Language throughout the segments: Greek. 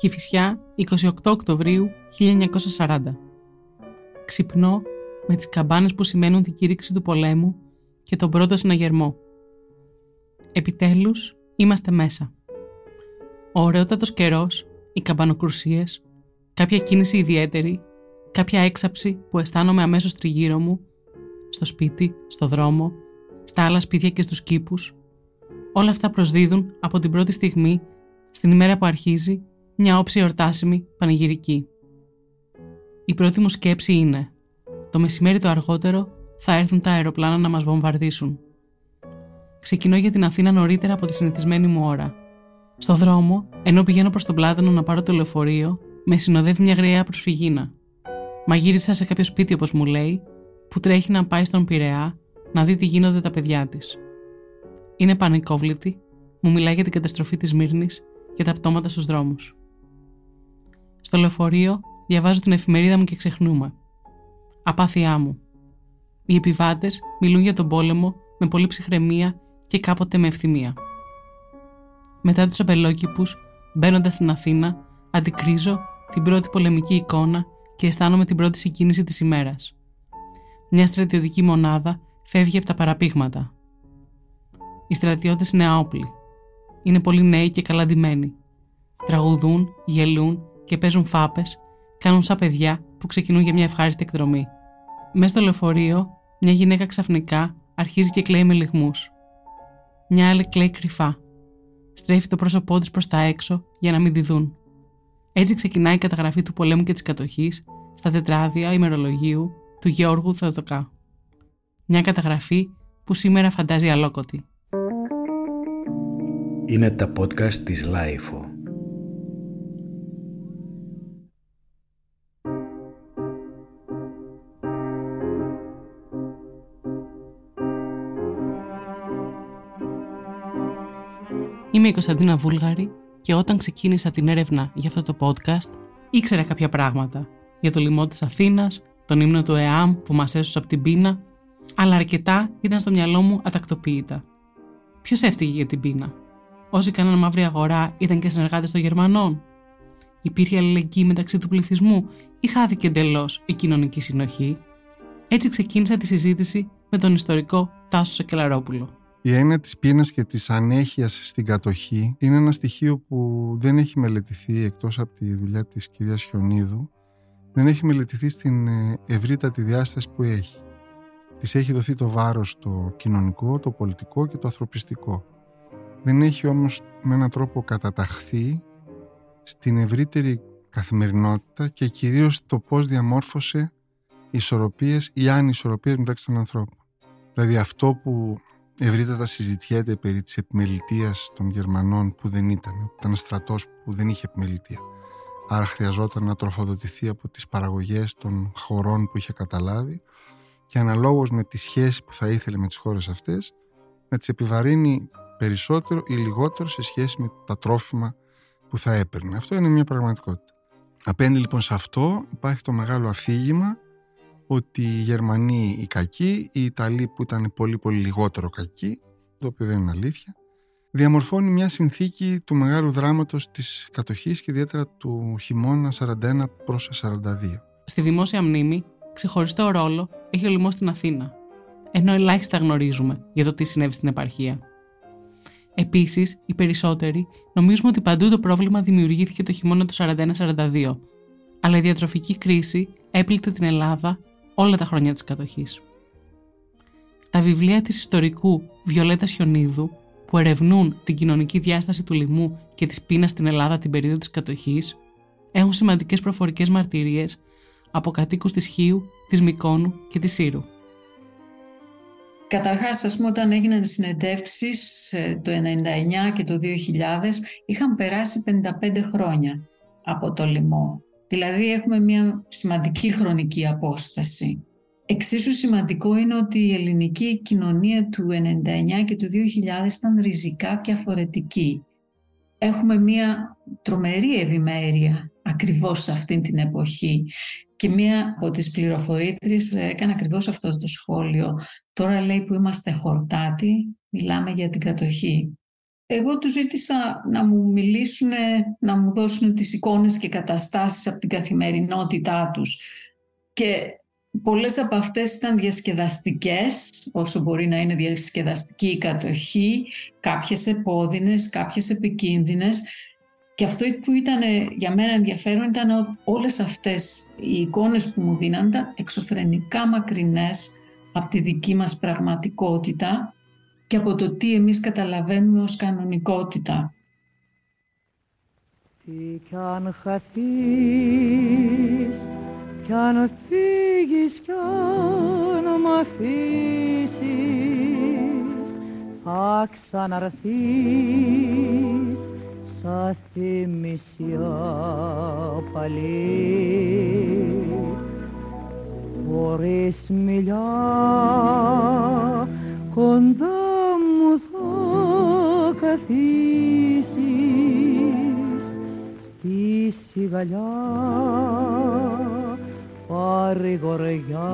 Κηφισιά, 28 Οκτωβρίου 1940. Ξυπνώ με τις καμπάνες που σημαίνουν την κήρυξη του πολέμου και τον πρώτο συναγερμό. Επιτέλους, είμαστε μέσα. Ο ωραιότατος καιρός, οι καμπανοκρουσίες, κάποια κίνηση ιδιαίτερη, κάποια έξαψη που αισθάνομαι αμέσως τριγύρω μου, στο σπίτι, στο δρόμο, στα άλλα σπίτια και στους κήπους, όλα αυτά προσδίδουν από την πρώτη στιγμή, στην ημέρα που αρχίζει, μια όψη εορτάσιμη πανηγυρική. Η πρώτη μου σκέψη είναι το μεσημέρι το αργότερο θα έρθουν τα αεροπλάνα να μας βομβαρδίσουν. Ξεκινώ για την Αθήνα νωρίτερα από τη συνηθισμένη μου ώρα. Στο δρόμο, ενώ πηγαίνω προς τον Πλάτανο να πάρω το λεωφορείο, με συνοδεύει μια γραία προσφυγίνα. Μαγείρισα σε κάποιο σπίτι όπως μου λέει, που τρέχει να πάει στον Πειραιά να δει τι γίνονται τα παιδιά της. Είναι πανικόβλητη, μου μιλάει για την καταστροφή της Μύρνης και τα πτώματα στους δρόμους. Στο λεωφορείο διαβάζω την εφημερίδα μου και ξεχνούμε. Απάθειά μου. Οι επιβάτες μιλούν για τον πόλεμο με πολύ ψυχραιμία και κάποτε με ευθυμία. Μετά τους απελόκηπους, μπαίνοντας στην Αθήνα, αντικρίζω την πρώτη πολεμική εικόνα και αισθάνομαι την πρώτη συγκίνηση της ημέρας. Μια στρατιωτική μονάδα φεύγει από τα παραπήγματα. Οι στρατιώτες είναι άοπλοι. Είναι πολύ νέοι και καλά ντυμένοι. Τραγουδούν, γελούν και παίζουν φάπες, κάνουν σαν παιδιά που ξεκινούν για μια ευχάριστη εκδρομή. Μέσα στο λεωφορείο, μια γυναίκα ξαφνικά αρχίζει και κλαίει με λιγμούς. Μια άλλη κλαίει κρυφά. Στρέφει το πρόσωπό της προς τα έξω για να μην τη δουν. Έτσι ξεκινάει η καταγραφή του πολέμου και της κατοχής στα τετράδια ημερολογίου του Γιώργου Θεοτοκά. Μια καταγραφή που σήμερα φαντάζει αλόκοτη. Είναι τα podcast της LiFO. Είμαι η Κωνσταντίνα Βούλγαρη και όταν ξεκίνησα την έρευνα για αυτό το podcast ήξερα κάποια πράγματα για το λοιμό της Αθήνας, τον ύμνο του ΕΑΜ που μας έσωσε από την πείνα, αλλά αρκετά ήταν στο μυαλό μου ατακτοποίητα. Ποιος έφτυγε για την πείνα; Όσοι κάναν μαύρη αγορά ήταν και συνεργάτες των Γερμανών. Υπήρχε αλληλεγγύη μεταξύ του πληθυσμού ή χάθηκε εντελώς η κοινωνική συνοχή; Έτσι ξεκίνησα τη συζήτηση με τον ιστορικό Τάσο Σακελαρόπουλο. Η έννοια της πείνας και της ανέχειας στην κατοχή είναι ένα στοιχείο που δεν έχει μελετηθεί εκτός από τη δουλειά της κυρίας Χιονίδου δεν έχει μελετηθεί στην ε, ευρύτατη διάσταση που έχει. Της έχει δοθεί το βάρος το κοινωνικό, το πολιτικό και το ανθρωπιστικό. Δεν έχει όμως με έναν τρόπο καταταχθεί στην ευρύτερη καθημερινότητα και κυρίως το πώς διαμόρφωσε ισορροπίες ή ανισορροπίες μεταξύ των ανθρώπων. Δηλαδή αυτό που ευρύτατα συζητιέται περί της επιμελητίας των Γερμανών που δεν ήταν. Ήταν στρατός που δεν είχε επιμελητία. Άρα χρειαζόταν να τροφοδοτηθεί από τις παραγωγές των χωρών που είχε καταλάβει και αναλόγως με τη σχέση που θα ήθελε με τις χώρες αυτές να τις επιβαρύνει περισσότερο ή λιγότερο σε σχέση με τα τρόφιμα που θα έπαιρνε. Αυτό είναι μια πραγματικότητα. Απέναντι λοιπόν σε αυτό υπάρχει το μεγάλο αφήγημα ότι οι Γερμανοί οι κακοί, οι Ιταλοί που ήταν πολύ πολύ λιγότερο κακοί, το οποίο δεν είναι αλήθεια, διαμορφώνει μια συνθήκη του μεγάλου δράματος της κατοχής και ιδιαίτερα του χειμώνα 41 προς 42. Στη δημόσια μνήμη, ξεχωριστό ρόλο έχει ο λοιμός στην Αθήνα, ενώ ελάχιστα γνωρίζουμε για το τι συνέβη στην επαρχία. Επίσης, οι περισσότεροι νομίζουμε ότι παντού το πρόβλημα δημιουργήθηκε το χειμώνα του 41-42, αλλά η διατροφική κρίση έπληκτε την Ελλάδα όλα τα χρόνια της κατοχής. Τα βιβλία της ιστορικού Βιολέτα Χιονίδου που ερευνούν την κοινωνική διάσταση του λοιμού και της πείνας στην Ελλάδα την περίοδο της κατοχής έχουν σημαντικές προφορικές μαρτυρίες από κατοίκους της Χίου, της Μικόνου και της Σύρου. Καταρχάς, ας πούμε, όταν έγιναν οι συνεντεύξεις ε, το 1999 και το 2000, είχαν περάσει 55 χρόνια από το λοιμό. Δηλαδή έχουμε μια σημαντική χρονική απόσταση. Εξίσου σημαντικό είναι ότι η ελληνική κοινωνία του 99 και του 2000 ήταν ριζικά διαφορετική. Έχουμε μια τρομερή ευημέρεια ακριβώς σε αυτή την εποχή. Και μία από τις πληροφορήτρες έκανε ακριβώς αυτό το σχόλιο. Τώρα λέει που είμαστε χορτάτοι, μιλάμε για την κατοχή. Εγώ του ζήτησα να μου μιλήσουν, να μου δώσουν τις εικόνες και καταστάσεις από την καθημερινότητά τους. Και πολλές από αυτές ήταν διασκεδαστικές, όσο μπορεί να είναι διασκεδαστική η κατοχή, κάποιες επώδυνες, κάποιες επικίνδυνες. Και αυτό που ήταν για μένα ενδιαφέρον ήταν ότι όλες αυτές οι εικόνες που μου δίναν ήταν εξωφρενικά μακρινές από τη δική μας πραγματικότητα και από το τι εμείς καταλαβαίνουμε ως κανονικότητα. Τι κι αν χαθείς, κι αν φύγεις, κι αν μ' αφήσεις, θα ξαναρθείς σαν θυμισιά πάλι χωρίς μιλιά κοντά μου θα καθίσεις στη σιγαλιά παρηγοριά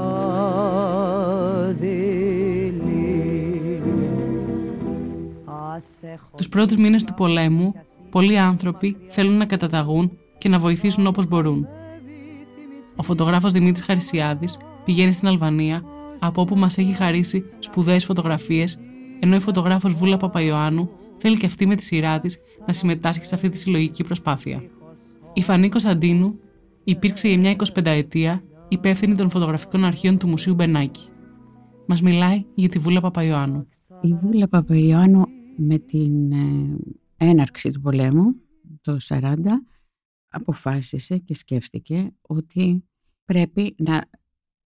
Τους πρώτους μήνες του πολέμου, πολλοί άνθρωποι θέλουν να καταταγούν και να βοηθήσουν όπως μπορούν. Ο φωτογράφος Δημήτρης Χαρισιάδης πηγαίνει στην Αλβανία, από όπου μας έχει χαρίσει σπουδαίες φωτογραφίες, ενώ η φωτογράφος Βούλα Παπαϊωάννου θέλει και αυτή με τη σειρά της να συμμετάσχει σε αυτή τη συλλογική προσπάθεια. Η Φανή Κωνσταντίνου υπήρξε για μια 25 ετία υπεύθυνη των φωτογραφικών αρχείων του Μουσείου Μπενάκη. Μας μιλάει για τη Βούλα Παπαϊωάννου. Η Βούλα Παπαϊωάννου με την ε, έναρξη του πολέμου το 40 αποφάσισε και σκέφτηκε ότι πρέπει να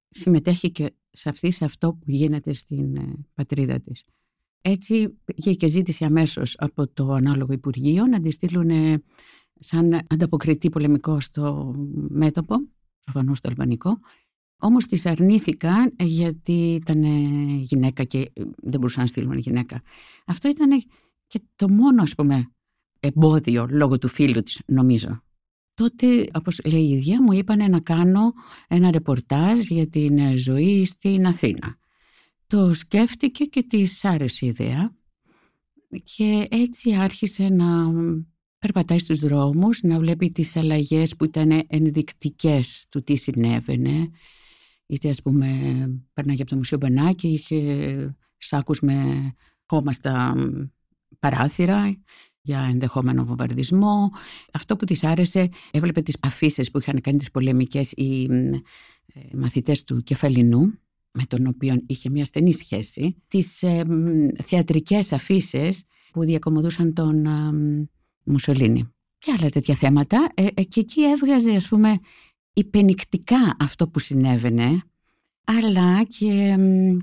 συμμετέχει και σε αυτή σε αυτό που γίνεται στην ε, πατρίδα της. Έτσι πήγε και ζήτησε αμέσως από το ανάλογο Υπουργείο να τη στείλουν σαν ανταποκριτή πολεμικό στο μέτωπο, προφανώς στο αλβανικό. Όμως τις αρνήθηκαν γιατί ήταν γυναίκα και δεν μπορούσαν να στείλουν γυναίκα. Αυτό ήταν και το μόνο ας πούμε εμπόδιο λόγω του φίλου της νομίζω. Τότε, όπως λέει η ίδια, μου είπανε να κάνω ένα ρεπορτάζ για την ζωή στην Αθήνα. Το σκέφτηκε και της άρεσε η ιδέα και έτσι άρχισε να περπατάει στους δρόμους, να βλέπει τις αλλαγές που ήταν ενδεικτικές του τι συνέβαινε. Είτε ας πούμε περνάγε από το Μουσείο Μπενάκη, είχε σάκους με χώμα στα παράθυρα για ενδεχόμενο βομβαρδισμό. Αυτό που της άρεσε, έβλεπε τις αφήσεις που είχαν κάνει τις πολεμικές οι ε, μαθητές του Κεφαλινού, με τον οποίο είχε μια στενή σχέση, τις ε, θεατρικές αφήσεις που διακομωδούσαν τον ε, Μουσολίνη. Και άλλα τέτοια θέματα. Ε, ε, και εκεί έβγαζε, ας πούμε, υπενικτικά αυτό που συνέβαινε, αλλά και ε,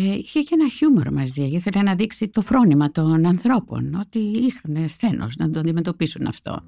είχε και ένα χιούμορ μαζί. Ήθελε να δείξει το φρόνημα των ανθρώπων, ότι είχαν σθένος να το αντιμετωπίσουν αυτό.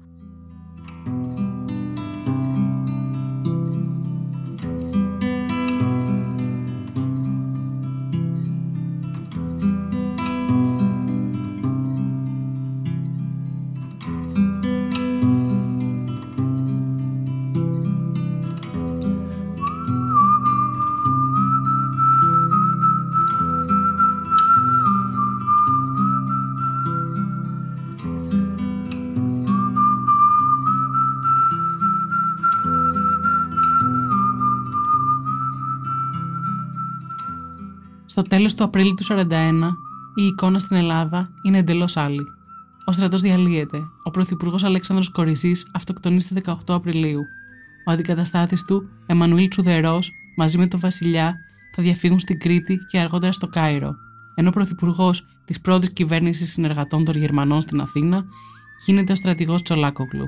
Στο τέλος του Απρίλη του 1941, η εικόνα στην Ελλάδα είναι εντελώς άλλη. Ο στρατός διαλύεται. Ο Πρωθυπουργός Αλέξανδρος Κορυζή αυτοκτονεί στις 18 Απριλίου. Ο αντικαταστάτης του, Εμμανουήλ Τσουδερός, μαζί με τον Βασιλιά, θα διαφύγουν στην Κρήτη και αργότερα στο Κάιρο. Ενώ ο Πρωθυπουργός της πρώτης κυβέρνησης συνεργατών των Γερμανών στην Αθήνα γίνεται ο στρατηγός Τσολάκογλου.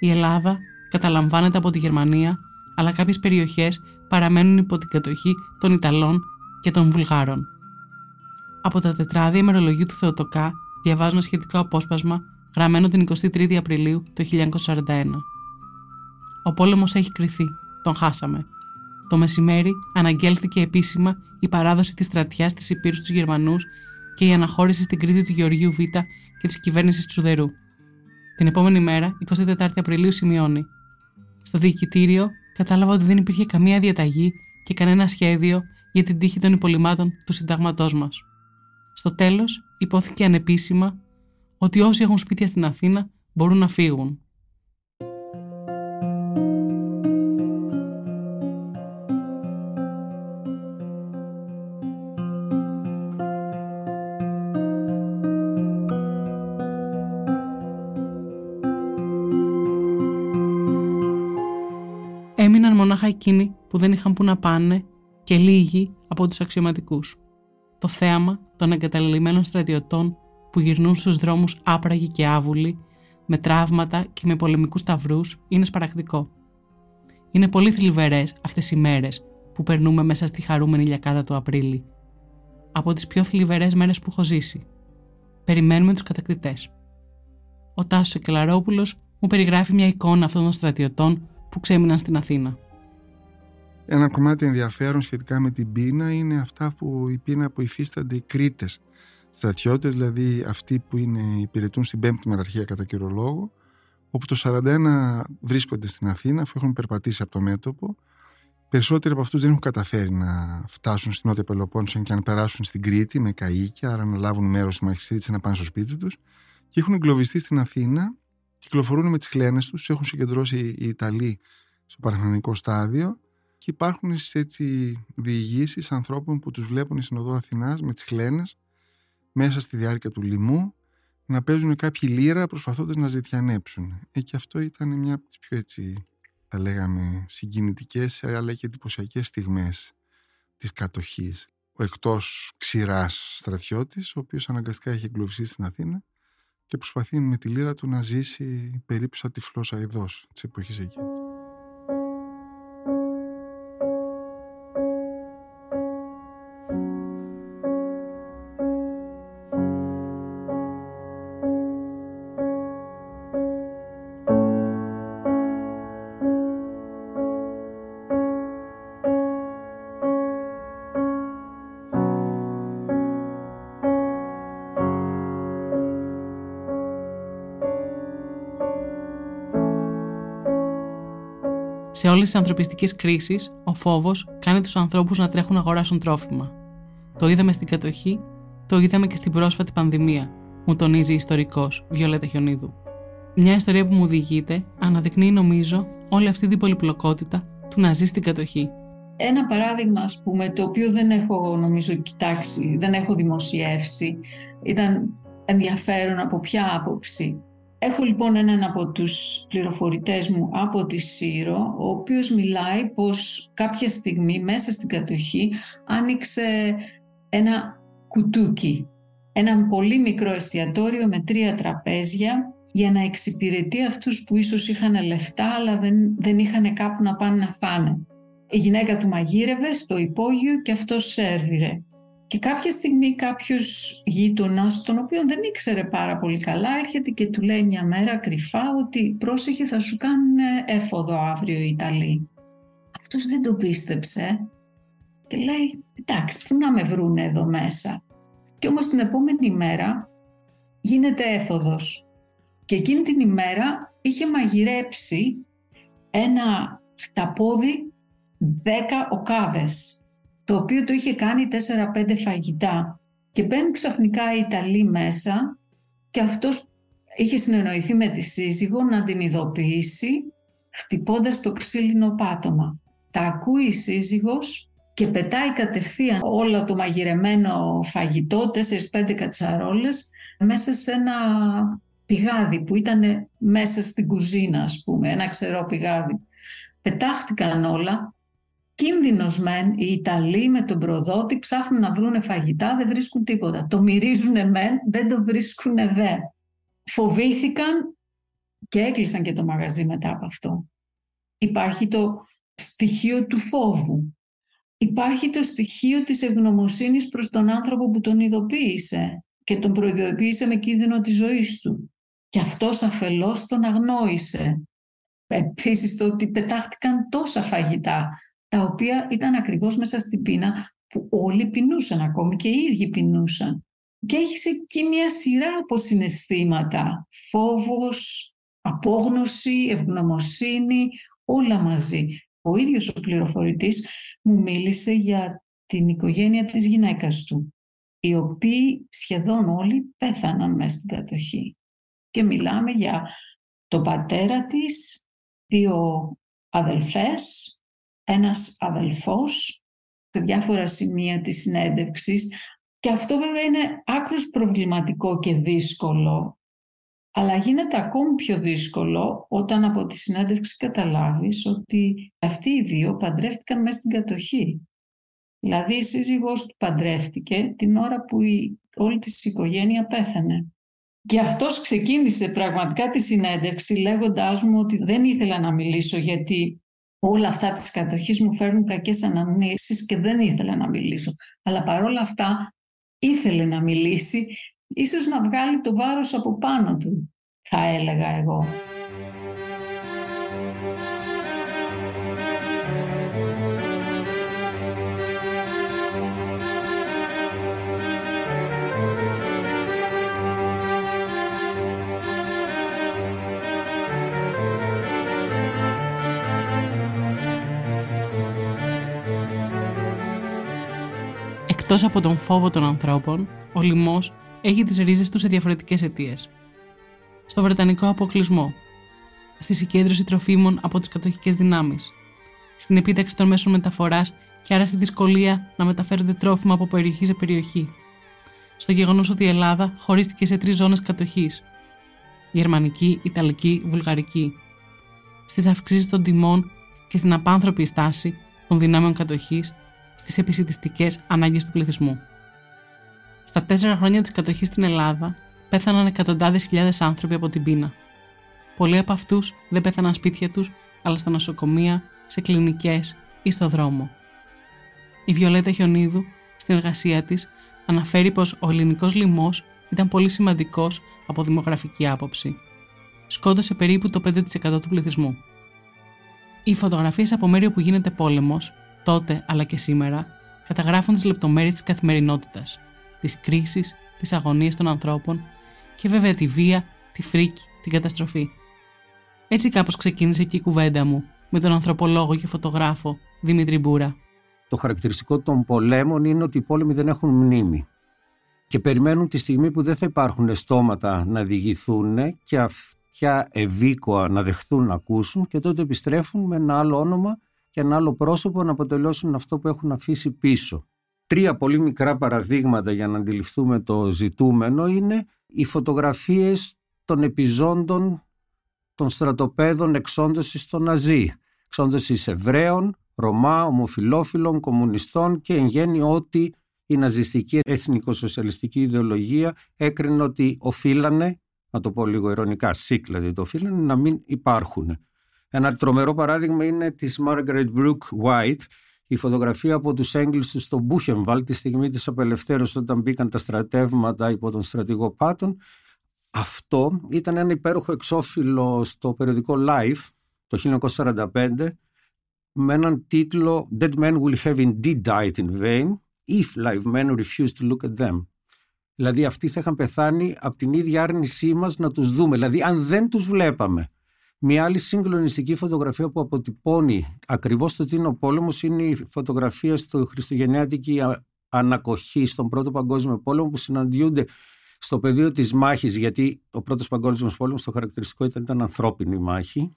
Η Ελλάδα καταλαμβάνεται από τη Γερμανία, αλλά κάποιες περιοχές παραμένουν υπό την κατοχή των Ιταλών και των Βουλγάρων. Από τα τετράδια ημερολογίου του Θεοτοκά διαβάζω ένα σχετικό απόσπασμα γραμμένο την 23η Απριλίου του 1941. Ο πόλεμος έχει κρυθεί. Τον χάσαμε. Το μεσημέρι αναγγέλθηκε επίσημα η παράδοση της στρατιάς της Υπήρους στους Γερμανούς και η αναχώρηση στην Κρήτη του Γεωργίου Β και της κυβέρνησης Τσουδερού. Την επόμενη μέρα, 24 Απριλίου, σημειώνει. Στο διοικητήριο κατάλαβα ότι δεν υπήρχε καμία διαταγή και κανένα σχέδιο για την τύχη των υπολοιμάτων του συντάγματός μας. Στο τέλος, υπόθηκε ανεπίσημα ότι όσοι έχουν σπίτια στην Αθήνα μπορούν να φύγουν. Έμειναν μονάχα εκείνοι που δεν είχαν που να πάνε και λίγοι από τους αξιωματικούς. Το θέαμα των εγκαταλελειμμένων στρατιωτών που γυρνούν στους δρόμους άπραγοι και άβουλοι, με τραύματα και με πολεμικούς σταυρούς, είναι σπαρακτικό. Είναι πολύ θλιβερές αυτές οι μέρες που περνούμε μέσα στη χαρούμενη λιακάδα του Απρίλη. Από τις πιο θλιβερές μέρες που έχω ζήσει. Περιμένουμε τους κατακτητές. Ο Τάσος Εκελαρόπουλος μου περιγράφει μια εικόνα αυτών των στρατιωτών που ξέμειναν στην Αθήνα. Ένα κομμάτι ενδιαφέρον σχετικά με την πείνα είναι αυτά που η πείνα που υφίστανται οι Κρήτες στρατιώτες, δηλαδή αυτοί που είναι, υπηρετούν στην πέμπτη μεραρχία κατά κύριο λόγο, όπου το 41 βρίσκονται στην Αθήνα αφού έχουν περπατήσει από το μέτωπο. Περισσότεροι από αυτούς δεν έχουν καταφέρει να φτάσουν στην Νότια Πελοπόννησο και να περάσουν στην Κρήτη με καΐκια, άρα να λάβουν μέρος στη μαχιστήριξη να πάνε στο σπίτι τους. Και έχουν εγκλωβιστεί στην Αθήνα, κυκλοφορούν με τις χλένες τους, τους έχουν συγκεντρώσει οι Ιταλοί στο παραχρονικό στάδιο και υπάρχουν έτσι διηγήσεις ανθρώπων που τους βλέπουν στην οδό Αθηνάς με τις χλένες μέσα στη διάρκεια του λοιμού να παίζουν κάποιοι λύρα προσπαθώντας να ζητιανέψουν. Ε, και αυτό ήταν μια από τις πιο έτσι θα λέγαμε συγκινητικές αλλά και εντυπωσιακές στιγμές της κατοχής. Ο εκτός ξηράς στρατιώτης, ο οποίος αναγκαστικά έχει εγκλωβιστεί στην Αθήνα και προσπαθεί με τη λύρα του να ζήσει περίπου σαν τυφλός αειδός της εποχής εκείνης. Όλες τις ανθρωπιστικές κρίσεις, ο φόβος κάνει τους ανθρώπους να τρέχουν να αγοράσουν τρόφιμα. Το είδαμε στην κατοχή, το είδαμε και στην πρόσφατη πανδημία, μου τονίζει η ιστορικός Βιολέτα Χιονίδου. Μια ιστορία που μου διηγείται αναδεικνύει, νομίζω, όλη αυτή την πολυπλοκότητα του να ζει στην κατοχή. Ένα παράδειγμα, ας πούμε, το οποίο δεν έχω, νομίζω, κοιτάξει, δεν έχω δημοσιεύσει, ήταν ενδιαφέρον από ποια άποψη; Έχω λοιπόν έναν από τους πληροφορητές μου από τη Σύρο, ο οποίος μιλάει πως κάποια στιγμή μέσα στην κατοχή άνοιξε ένα κουτούκι, ένα πολύ μικρό εστιατόριο με τρία τραπέζια για να εξυπηρετεί αυτούς που ίσως είχαν λεφτά αλλά δεν, δεν είχαν κάπου να πάνε να φάνε. Η γυναίκα του μαγείρευε στο υπόγειο και αυτό σέρβιρε. Και κάποια στιγμή κάποιος γείτονας, τον οποίο δεν ήξερε πάρα πολύ καλά, έρχεται και του λέει μια μέρα κρυφά ότι πρόσεχε θα σου κάνουν έφοδο αύριο οι Ιταλοί. Αυτός δεν το πίστεψε και λέει εντάξει πού να με βρούνε εδώ μέσα. Και όμως την επόμενη μέρα γίνεται έφοδος. Και εκείνη την ημέρα είχε μαγειρέψει ένα χταπόδι δέκα οκάδες το οποίο το είχε κάνει 4-5 φαγητά. Και μπαίνουν ξαφνικά οι Ιταλοί μέσα και αυτός είχε συνεννοηθεί με τη σύζυγο να την ειδοποιήσει χτυπώντας το ξύλινο πάτωμα. Τα ακούει η σύζυγος και πετάει κατευθείαν όλο το μαγειρεμένο φαγητό, 4-5 κατσαρόλες, μέσα σε ένα πηγάδι που ήταν μέσα στην κουζίνα ας πούμε, ένα ξερό πηγάδι. Πετάχτηκαν όλα Κίνδυνος μεν, οι Ιταλοί με τον προδότη ψάχνουν να βρουν φαγητά, δεν βρίσκουν τίποτα. Το μυρίζουν μεν, δεν το βρίσκουν δε. Φοβήθηκαν και έκλεισαν και το μαγαζί μετά από αυτό. Υπάρχει το στοιχείο του φόβου. Υπάρχει το στοιχείο της ευγνωμοσύνης προς τον άνθρωπο που τον ειδοποίησε και τον προειδοποίησε με κίνδυνο της ζωής του. Και αυτός αφελώς τον αγνόησε. Επίσης το ότι πετάχτηκαν τόσα φαγητά τα οποία ήταν ακριβώς μέσα στην πείνα που όλοι πεινούσαν ακόμη και οι ίδιοι πεινούσαν. Και έχεις εκεί μια σειρά από συναισθήματα, φόβος, απόγνωση, ευγνωμοσύνη, όλα μαζί. Ο ίδιος ο πληροφορητής μου μίλησε για την οικογένεια της γυναίκας του. οι οποίοι σχεδόν όλοι πέθαναν μέσα στην κατοχή. Και μιλάμε για τον πατέρα της, δύο αδελφές, ένας αδελφός, σε διάφορα σημεία της συνέντευξης. Και αυτό βέβαια είναι άκρος προβληματικό και δύσκολο, αλλά γίνεται ακόμη πιο δύσκολο όταν από τη συνέντευξη καταλάβεις ότι αυτοί οι δύο παντρεύτηκαν μέσα στην κατοχή. Δηλαδή η σύζυγός του παντρεύτηκε την ώρα που η, όλη της οικογένεια πέθανε. Και αυτός ξεκίνησε πραγματικά τη συνέντευξη λέγοντάς μου ότι δεν ήθελα να μιλήσω γιατί όλα αυτά της κατοχής μου φέρνουν κακές αναμνήσεις και δεν ήθελα να μιλήσω. Αλλά παρόλα αυτά ήθελε να μιλήσει, ίσως να βγάλει το βάρος από πάνω του, θα έλεγα εγώ. Εκτός από τον φόβο των ανθρώπων, ο λοιμός έχει τις ρίζες του σε διαφορετικές αιτίες. Στο βρετανικό αποκλεισμό, στη συγκέντρωση τροφίμων από τις κατοχικές δυνάμεις, στην επίταξη των μέσων μεταφοράς και άρα στη δυσκολία να μεταφέρονται τρόφιμα από περιοχή σε περιοχή, στο γεγονός ότι η Ελλάδα χωρίστηκε σε τρεις ζώνες κατοχής, γερμανική, ιταλική, βουλγαρική, στις αυξήσεις των τιμών και στην απάνθρωπη στάση των δυνάμεων κατοχής στις επισητιστικές ανάγκες του πληθυσμού. Στα τέσσερα χρόνια της κατοχής στην Ελλάδα πέθαναν εκατοντάδες χιλιάδες άνθρωποι από την πείνα. Πολλοί από αυτούς δεν πέθαναν σπίτια τους, αλλά στα νοσοκομεία, σε κλινικές ή στο δρόμο. Η Βιολέτα Χιονίδου, στην εργασία της, αναφέρει πως ο ελληνικός λοιμός ήταν πολύ σημαντικός από δημογραφική άποψη. Σκότωσε περίπου το 5% του πληθυσμού. Οι φωτογραφίες από μέρη όπου γίνεται πόλεμος τότε αλλά και σήμερα, καταγράφουν τις λεπτομέρειες της καθημερινότητας, τη κρίση, τις αγωνίες των ανθρώπων και βέβαια τη βία, τη φρίκη, την καταστροφή. Έτσι κάπως ξεκίνησε και η κουβέντα μου με τον ανθρωπολόγο και φωτογράφο Δημήτρη Μπούρα. Το χαρακτηριστικό των πολέμων είναι ότι οι πόλεμοι δεν έχουν μνήμη και περιμένουν τη στιγμή που δεν θα υπάρχουν στόματα να διηγηθούν και αυτιά ευήκοα να δεχθούν να ακούσουν και τότε επιστρέφουν με ένα άλλο όνομα και ένα άλλο πρόσωπο να αποτελέσουν αυτό που έχουν αφήσει πίσω. Τρία πολύ μικρά παραδείγματα για να αντιληφθούμε το ζητούμενο είναι οι φωτογραφίες των επιζώντων των στρατοπέδων εξόντωσης των Ναζί. Εξόντωσης Εβραίων, Ρωμά, ομοφιλόφιλων, κομμουνιστών και εν γέννη ότι η ναζιστική εθνικοσοσιαλιστική ιδεολογία έκρινε ότι οφείλανε, να το πω λίγο ειρωνικά, σύκλα δηλαδή το οφείλανε, να μην υπάρχουν. Ένα τρομερό παράδειγμα είναι της Margaret Brooke White, η φωτογραφία από τους Έγγλους του στο Μπούχεμβαλ τη στιγμή της απελευθέρωσης όταν μπήκαν τα στρατεύματα υπό τον στρατηγό Πάτον. Αυτό ήταν ένα υπέροχο εξώφυλλο στο περιοδικό Life το 1945 με έναν τίτλο «Dead men will have indeed died in vain if live men refuse to look at them». Δηλαδή αυτοί θα είχαν πεθάνει από την ίδια άρνησή μας να τους δούμε. Δηλαδή αν δεν τους βλέπαμε μια άλλη συγκλονιστική φωτογραφία που αποτυπώνει ακριβώς το τι είναι ο πόλεμος είναι η φωτογραφία στο Χριστουγεννιάτικη ανακοχή στον Πρώτο Παγκόσμιο Πόλεμο που συναντιούνται στο πεδίο της μάχης γιατί ο Πρώτος Παγκόσμιος Πόλεμος το χαρακτηριστικό ήταν, ήταν ανθρώπινη μάχη.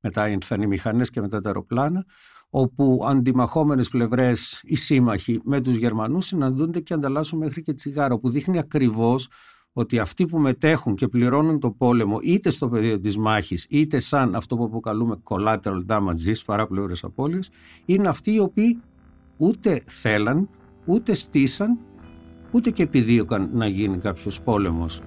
Μετά ήρθαν οι μηχανές και μετά τα αεροπλάνα όπου αντιμαχόμενες πλευρές οι σύμμαχοι με τους Γερμανούς συναντούνται και ανταλλάσσουν μέχρι και τσιγάρο που δείχνει ακριβώς ότι αυτοί που μετέχουν και πληρώνουν το πόλεμο είτε στο πεδίο της μάχης είτε σαν αυτό που αποκαλούμε collateral damages, παράπλευρες απώλειες, είναι αυτοί οι οποίοι ούτε θέλαν, ούτε στήσαν, ούτε και επιδίωκαν να γίνει κάποιος πόλεμος.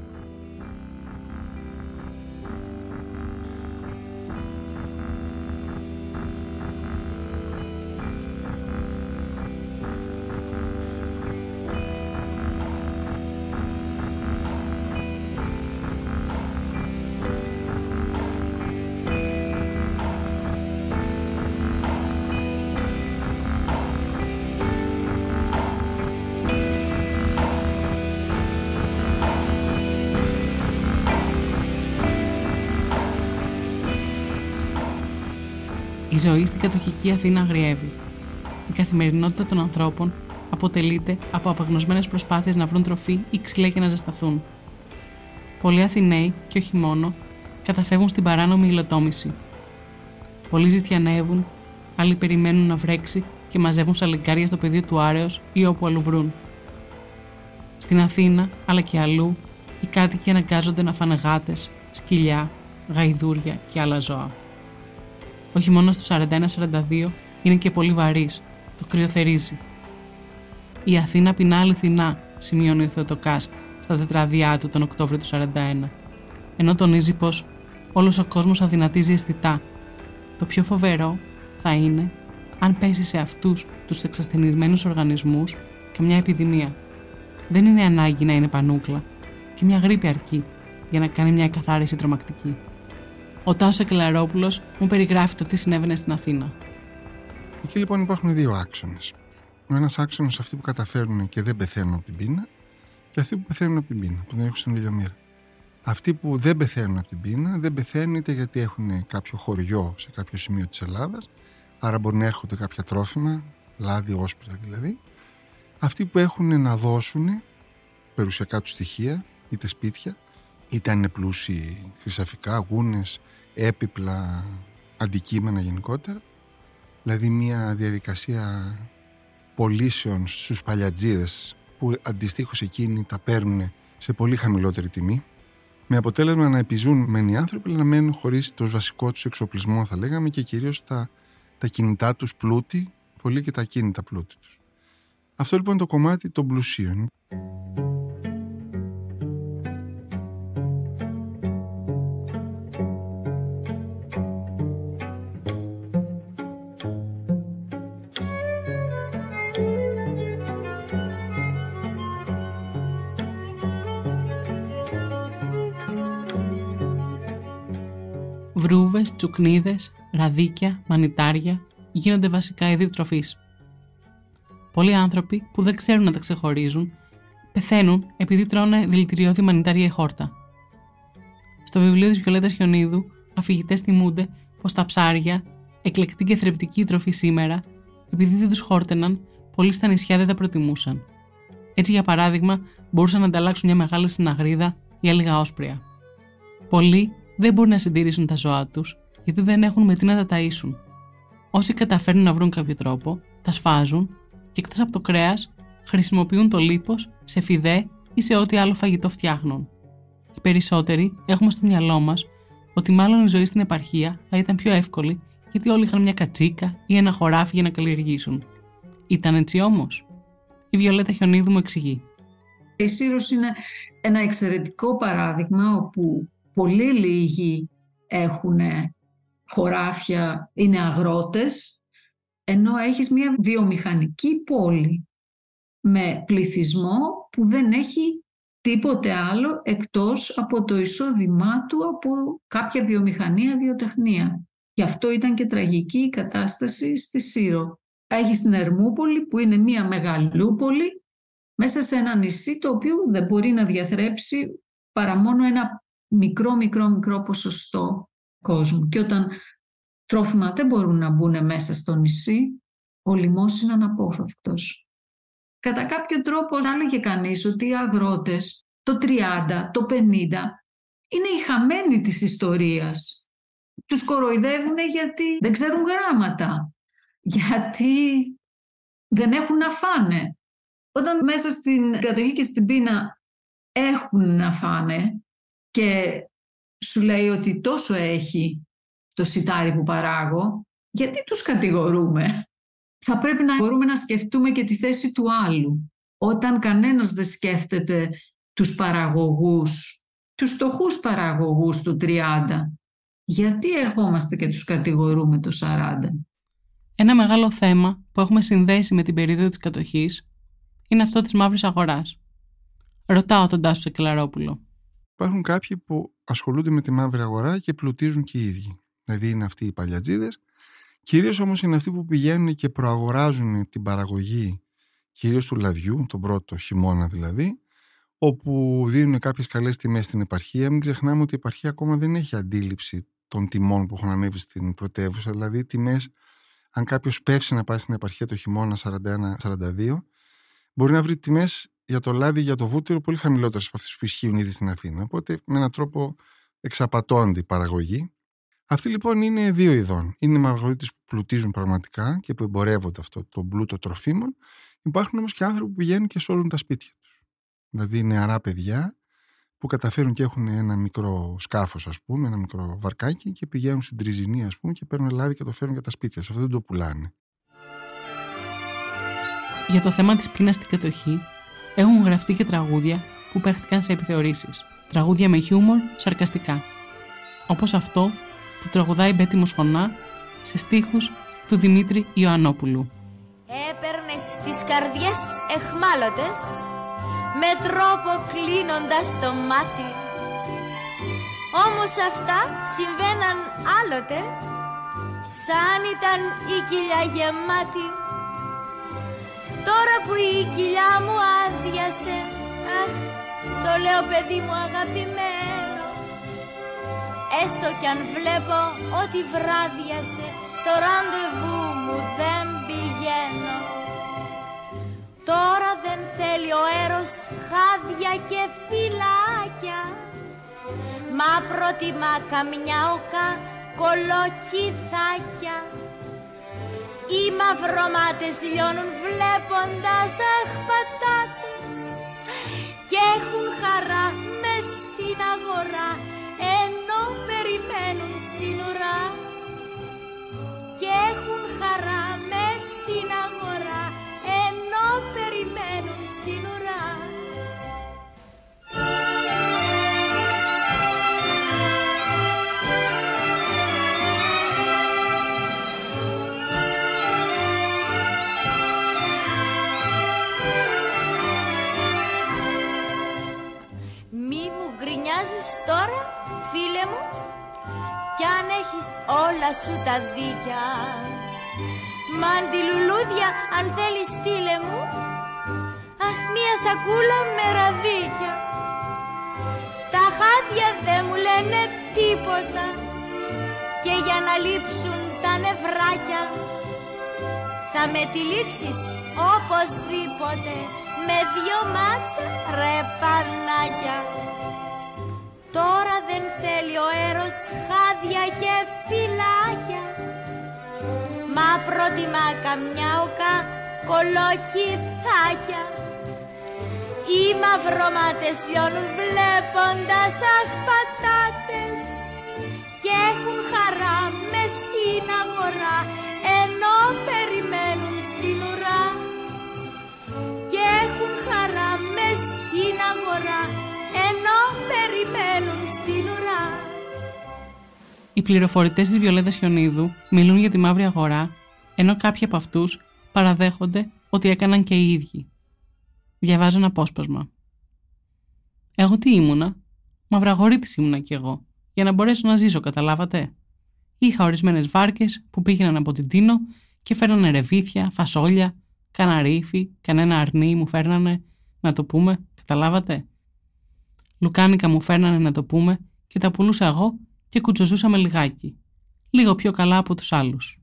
Ζωή στην κατοχική Αθήνα αγριεύει. Η καθημερινότητα των ανθρώπων αποτελείται από απεγνωσμένες προσπάθειες να βρουν τροφή ή ξυλία για να ζεσταθούν. Πολλοί Αθηναίοι, και όχι μόνο, καταφεύγουν στην παράνομη υλοτόμηση. Πολλοί ζητιανεύουν, άλλοι περιμένουν να βρέξει και μαζεύουν σαλιγκάρια στο πεδίο του Άρεος ή όπου αλλού βρουν. Στην Αθήνα, αλλά και αλλού, οι κάτοικοι αναγκάζονται να φάνε γάτες, σκυλιά, γαϊδούρια και άλλα ζώα. Όχι μόνο στο 41-42 είναι και πολύ βαρύς, το κρυοθερίζει. Η Αθήνα πεινά αληθινά, σημειώνει ο Θεοτοκάς στα τετραδιά του τον Οκτώβριο του 41, ενώ τονίζει πως όλος ο κόσμος αδυνατίζει αισθητά. Το πιο φοβερό θα είναι αν πέσει σε αυτούς τους εξασθενισμένους οργανισμούς και μια επιδημία. Δεν είναι ανάγκη να είναι πανούκλα και μια γρήπη αρκεί για να κάνει μια εκαθάριση τρομακτική. Ο Τάσο Εκελαρόπουλο μου περιγράφει το τι συνέβαινε στην Αθήνα. Εκεί λοιπόν υπάρχουν δύο άξονες. Ο ένας άξονας αυτοί που καταφέρουν και δεν πεθαίνουν από την πείνα, και αυτοί που πεθαίνουν από την πείνα, που δεν έχουν στην ηλιομήρα. Αυτοί που δεν πεθαίνουν από την πείνα, δεν πεθαίνουν είτε γιατί έχουν κάποιο χωριό σε κάποιο σημείο της Ελλάδας, άρα μπορεί να έρχονται κάποια τρόφιμα, λάδι, όσπρια δηλαδή. Αυτοί που έχουν να δώσουν περιουσιακά τους στοιχεία, είτε σπίτια, είτε αν είναι πλούσιοι χρυσαφικά, γούνες, έπιπλα, αντικείμενα γενικότερα. Δηλαδή μια διαδικασία πωλήσεων στους παλιατζίδες που αντιστοίχως εκείνοι τα παίρνουν σε πολύ χαμηλότερη τιμή με αποτέλεσμα να επιζούν μεν οι άνθρωποι αλλά να μένουν χωρίς το βασικό τους εξοπλισμό θα λέγαμε και κυρίως τα, τα κινητά τους πλούτη πολύ και τα κίνητα πλούτη τους. Αυτό λοιπόν είναι το κομμάτι των πλουσίων. Βρούβες, τσουκνίδες, ραδίκια, μανιτάρια γίνονται βασικά είδη τροφής. Πολλοί άνθρωποι που δεν ξέρουν να τα ξεχωρίζουν πεθαίνουν επειδή τρώνε δηλητηριώδη μανιτάρια ή χόρτα. Στο βιβλίο της Βιολέτας Χιονίδου, αφηγητές θυμούνται πως τα ψάρια, εκλεκτή και θρεπτική τροφή σήμερα, επειδή δεν τους χόρτεναν, πολλοί στα νησιά δεν τα προτιμούσαν. Έτσι, για παράδειγμα, μπορούσαν να ανταλλάξουν μια μεγάλη συναγρίδα ή λίγα όσπρια. Πολλοί δεν μπορούν να συντηρήσουν τα ζώα τους, γιατί δεν έχουν με τι να τα ταΐσουν. Όσοι καταφέρνουν να βρουν κάποιο τρόπο, τα σφάζουν και εκτός από το κρέας, χρησιμοποιούν το λίπος σε φιδέ ή σε ό,τι άλλο φαγητό φτιάχνουν. Οι περισσότεροι έχουμε στο μυαλό μας ότι μάλλον η ζωή στην επαρχία θα ήταν πιο εύκολη γιατί όλοι είχαν μια κατσίκα ή ένα χωράφι για να καλλιεργήσουν. Ήταν έτσι όμως; Η Βιολέτα Χιονίδου μου εξηγεί. Η Σύρος είναι ένα εξαιρετικό παράδειγμα όπου πολύ λίγοι έχουν χωράφια, είναι αγρότες, ενώ έχεις μια βιομηχανική πόλη με πληθυσμό που δεν έχει τίποτε άλλο εκτός από το εισόδημά του από κάποια βιομηχανία, βιοτεχνία. Γι' αυτό ήταν και τραγική η κατάσταση στη Σύρο. Έχεις την Ερμούπολη που είναι μια μεγαλούπολη μέσα σε ένα νησί το οποίο δεν μπορεί να διαθρέψει παρά μόνο ένα μικρό μικρό μικρό ποσοστό κόσμου. Και όταν τρόφιμα δεν μπορούν να μπουν μέσα στο νησί, ο λοιμός είναι αναπόφευκτος. Κατά κάποιο τρόπο έλεγε κανείς ότι οι αγρότες το 30, το 50 είναι οι χαμένοι της ιστορίας. Τους κοροϊδεύουν γιατί δεν ξέρουν γράμματα, γιατί δεν έχουν να φάνε. Όταν μέσα στην κατοχή και στην πείνα έχουν να φάνε και σου λέει ότι τόσο έχει το σιτάρι που παράγω, γιατί τους κατηγορούμε; Θα πρέπει να μπορούμε να σκεφτούμε και τη θέση του άλλου. Όταν κανένας δεν σκέφτεται τους παραγωγούς, τους φτωχούς παραγωγούς του 30, γιατί ερχόμαστε και τους κατηγορούμε το 40. Ένα μεγάλο θέμα που έχουμε συνδέσει με την περίοδο της κατοχής είναι αυτό της μαύρης αγοράς. Ρωτάω τον Τάσο Σεκλαρόπουλο. Υπάρχουν κάποιοι που ασχολούνται με τη μαύρη αγορά και πλουτίζουν και οι ίδιοι. Δηλαδή είναι αυτοί οι παλιατζίδες. Κυρίως όμως είναι αυτοί που πηγαίνουν και προαγοράζουν την παραγωγή κυρίως του λαδιού, τον πρώτο χειμώνα δηλαδή, όπου δίνουν κάποιες καλές τιμές στην επαρχία. Μην ξεχνάμε ότι η επαρχία ακόμα δεν έχει αντίληψη των τιμών που έχουν ανέβει στην πρωτεύουσα. Δηλαδή τιμές, αν κάποιος πεύσει να πάει στην επαρχία το χειμώνα 41-42, μπορεί να βρει τιμές για το λάδι, για το βούτυρο πολύ χαμηλότερε από αυτές που ισχύουν ήδη στην Αθήνα. Οπότε με έναν τρόπο εξαπατώνται η παραγωγή. Αυτοί λοιπόν είναι δύο ειδών. Είναι οι μαυρογοίτε που πλουτίζουν πραγματικά και που εμπορεύονται αυτό το πλούτο τροφίμων. Υπάρχουν όμως και άνθρωποι που πηγαίνουν και σώζουν τα σπίτια τους. Δηλαδή νεαρά παιδιά που καταφέρουν και έχουν ένα μικρό σκάφος, ας πούμε, ένα μικρό βαρκάκι και πηγαίνουν στην Τριζινή, ας πούμε, και παίρνουν λάδι και το φέρνουν για τα σπίτια. Σε αυτό δεν το πουλάνε. Για το θέμα της πείνας στην κατοχή έχουν γραφτεί και τραγούδια που παίχτηκαν σε επιθεωρήσεις. Τραγούδια με χιούμορ, σαρκαστικά. Όπως αυτό που τραγουδάει η Μπέτη Μοσχονά σε στίχους του Δημήτρη Ιωαννόπουλου. Έπαιρνε τις καρδιές εχμάλωτες με τρόπο κλείνοντας το μάτι όμως αυτά συμβαίναν άλλοτε σαν ήταν η κοιλιά γεμάτη Τώρα που η κοιλιά μου άδειασε Αχ, στο λέω παιδί μου αγαπημένο. Έστω κι αν βλέπω ότι βράδιασε Στο ραντεβού μου δεν πηγαίνω. Τώρα δεν θέλει ο έρος χάδια και φυλάκια. Μα προτιμά καμιά οκα κολοκυθάκια. Οι μαυρομάτες λιώνουν βλέποντας αχ πατάτες και έχουν χαρά μες στην αγορά ενώ περιμένουν στην ουρά. Και έχουν χαρά όλα σου τα δίκια. Μαντιλουλούδια αν θέλεις στείλε μου. Αχ, μία σακούλα με ραδίκια. Τα χάδια δεν μου λένε τίποτα. Και για να λείψουν τα νευράκια Θα με τυλίξεις οπωσδήποτε με δυο μάτσα ρε πανάκια Τώρα δεν θέλει ο έρος χάδια και φυλάκια. Μα προτιμά καμιά οκα κολοκυθάκια. Οι μαυρομάτες λιώνουν βλέποντας αχ πατάτες. Και έχουν χαρά μες στην αγορά Οι πληροφορητές της Βιολέτας Χιονίδου μιλούν για τη μαύρη αγορά, ενώ κάποιοι από αυτούς παραδέχονται ότι έκαναν και οι ίδιοι. Διαβάζω ένα απόσπασμα. Εγώ τι ήμουνα, μαυραγορίτης ήμουνα κι εγώ, για να μπορέσω να ζήσω, καταλάβατε. Είχα ορισμένες βάρκες που πήγαιναν από την Τίνο και φέρνανε ρεβίθια, φασόλια, καναρίφι, κανένα αρνί μου φέρνανε, να το πούμε, καταλάβατε. Λουκάνικα μου φέρνανε να το πούμε και τα πουλούσα εγώ και κουτσοζούσαμε λιγάκι. Λίγο πιο καλά από τους άλλους.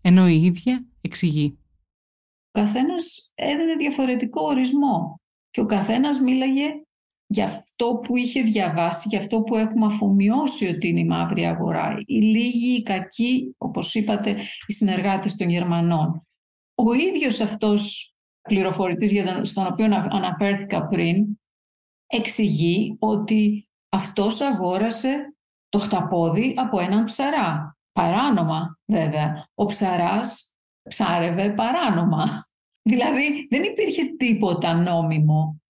Ενώ η ίδια εξηγεί. Ο καθένας έδινε διαφορετικό ορισμό και ο καθένας μίλαγε για αυτό που είχε διαβάσει, για αυτό που έχουμε αφομοιώσει ότι είναι η μαύρη αγορά. Οι λίγοι, οι κακοί, όπως είπατε, οι συνεργάτες των Γερμανών. Ο ίδιος αυτός πληροφορητής στον οποίο αναφέρθηκα πριν εξηγεί ότι αυτός αγόρασε το χταπόδι από έναν ψαρά. Παράνομα βέβαια. Ο ψαράς ψάρευε παράνομα. Δηλαδή δεν υπήρχε τίποτα νόμιμο.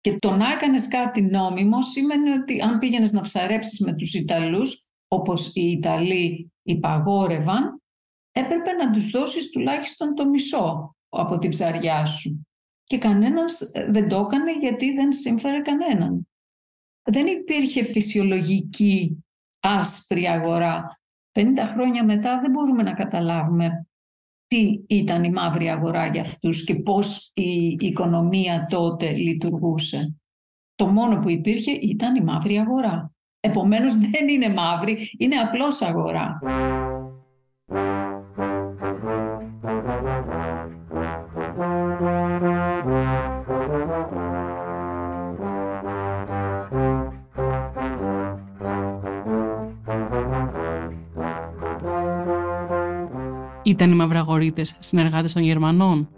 Και το να έκανες κάτι νόμιμο σημαίνει ότι αν πήγαινες να ψαρέψεις με τους Ιταλούς, όπως οι Ιταλοί υπαγόρευαν, έπρεπε να τους δώσεις τουλάχιστον το μισό από την ψαριά σου. Και κανένας δεν το έκανε γιατί δεν σύμφερε κανέναν. Δεν υπήρχε φυσιολογική άσπρη αγορά. 50 χρόνια μετά δεν μπορούμε να καταλάβουμε τι ήταν η μαύρη αγορά για αυτούς και πώς η οικονομία τότε λειτουργούσε. Το μόνο που υπήρχε ήταν η μαύρη αγορά. Επομένως δεν είναι μαύρη, είναι απλώς αγορά. Ήταν οι μαυραγορείτες συνεργάτες των Γερμανών,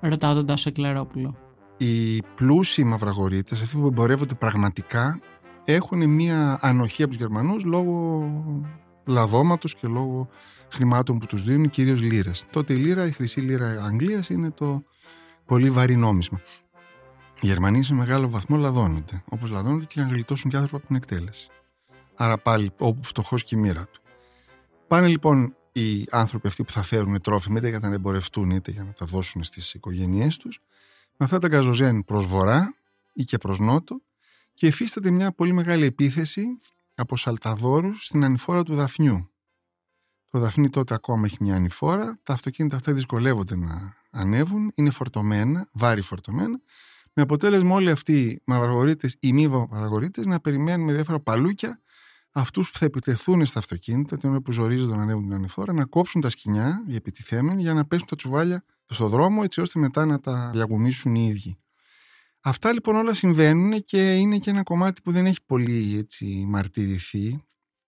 ρωτάω τον Τάσο Εκλαρόπουλο. Οι πλούσιοι μαυραγορείτες, αυτοί που εμπορεύονται πραγματικά, έχουν μία ανοχή από τους Γερμανούς λόγω λαδώματος και λόγω χρημάτων που τους δίνουν, κυρίως λίρες. Τότε η λίρα, η χρυσή λίρα Αγγλίας είναι το πολύ βαρύ νόμισμα. Οι Γερμανοί σε μεγάλο βαθμό λαδώνονται, όπως λαδώνονται και για να γλιτώσουν και άνθρωποι από την εκτέλεση. Άρα πάλι όπου φτωχός και η μοίρα του. Πάνε λοιπόν οι άνθρωποι αυτοί που θα φέρουν τρόφιμα είτε για να εμπορευτούν είτε για να τα δώσουν στις οικογένειές τους με αυτά τα γκαζοζέν προς βορρά ή και προς νότο και υφίσταται μια πολύ μεγάλη επίθεση από σαλταδόρους στην ανηφόρα του Δαφνιού. Το Δαφνί τότε ακόμα έχει μια ανηφόρα, τα αυτοκίνητα αυτά δυσκολεύονται να ανέβουν, είναι φορτωμένα, βάρη φορτωμένα, με αποτέλεσμα όλοι αυτοί οι μαυραγορείτες ή μη μαυραγορείτες να περιμένουν με διάφορα παλούκια αυτούς που θα επιτεθούν στα αυτοκίνητα την ώρα που ζορίζονται να ανέβουν την ανηφόρα να κόψουν τα σκοινιά οι επιτιθέμενοι για να πέσουν τα τσουβάλια στο δρόμο έτσι ώστε μετά να τα διαγουμίσουν οι ίδιοι. Αυτά λοιπόν όλα συμβαίνουν και είναι και ένα κομμάτι που δεν έχει πολύ έτσι, μαρτυρηθεί.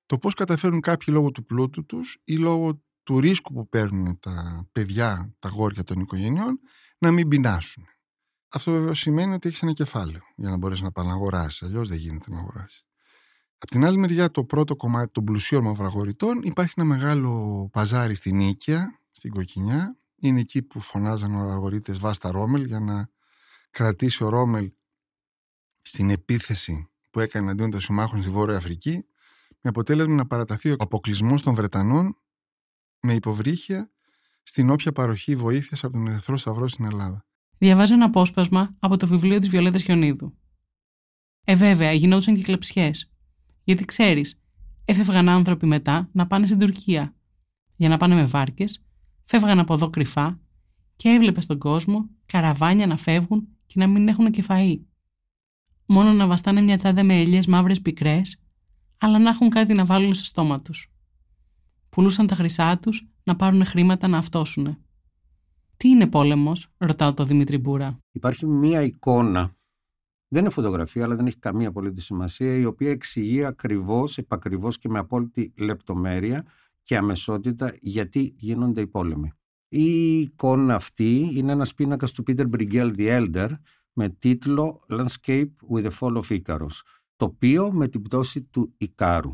Το πώς καταφέρουν κάποιοι λόγω του πλούτου τους ή λόγω του ρίσκου που παίρνουν τα παιδιά, τα γόρια των οικογενειών, να μην πεινάσουν. Αυτό βέβαια σημαίνει ότι έχεις ένα κεφάλαιο για να μπορέσεις να πάνε να αγοράσεις. Αλλιώς δεν γίνεται να αγοράσεις. Απ' την άλλη μεριά, το πρώτο κομμάτι των πλουσίων μαυραγορητών υπάρχει ένα μεγάλο παζάρι στην Νίκαια, στην Κοκκινιά. Είναι εκεί που φωνάζαν οι μαυραγορείτε Βάστα Ρόμελ για να κρατήσει ο Ρόμελ στην επίθεση που έκανε εναντίον των συμμάχων στη Βόρεια Αφρική, με αποτέλεσμα να παραταθεί ο αποκλεισμός των Βρετανών με υποβρύχια στην όποια παροχή βοήθειας από τον Ερυθρό Σταυρό στην Ελλάδα. Διαβάζω ένα απόσπασμα από το βιβλίο της Βιολέτας Χιονίδου. Ε, βέβαια, γινόντουσαν και κλεψιές. Γιατί ξέρεις, έφευγαν άνθρωποι μετά να πάνε στην Τουρκία. Για να πάνε με βάρκες, φεύγαν από εδώ κρυφά και έβλεπε στον κόσμο καραβάνια να φεύγουν και να μην έχουν και φαΐ. Μόνο να βαστάνε μια τσάντα με ελιές μαύρες πικρές, αλλά να έχουν κάτι να βάλουν στο στόμα τους. Πουλούσαν τα χρυσά τους να πάρουν χρήματα να αυτόσουνε. Τι είναι πόλεμος, ρωτάω το Δημήτρη Μπούρα. Υπάρχει μία εικόνα, δεν είναι φωτογραφία, αλλά δεν έχει καμία απολύτω σημασία, η οποία εξηγεί ακριβώς, επακριβώς και με απόλυτη λεπτομέρεια και αμεσότητα γιατί γίνονται οι πόλεμοι. Η εικόνα αυτή είναι ένας πίνακας του Peter Bruegel The Elder με τίτλο Landscape with the Fall of Icarus, τοπίο με την πτώση του Ικάρου.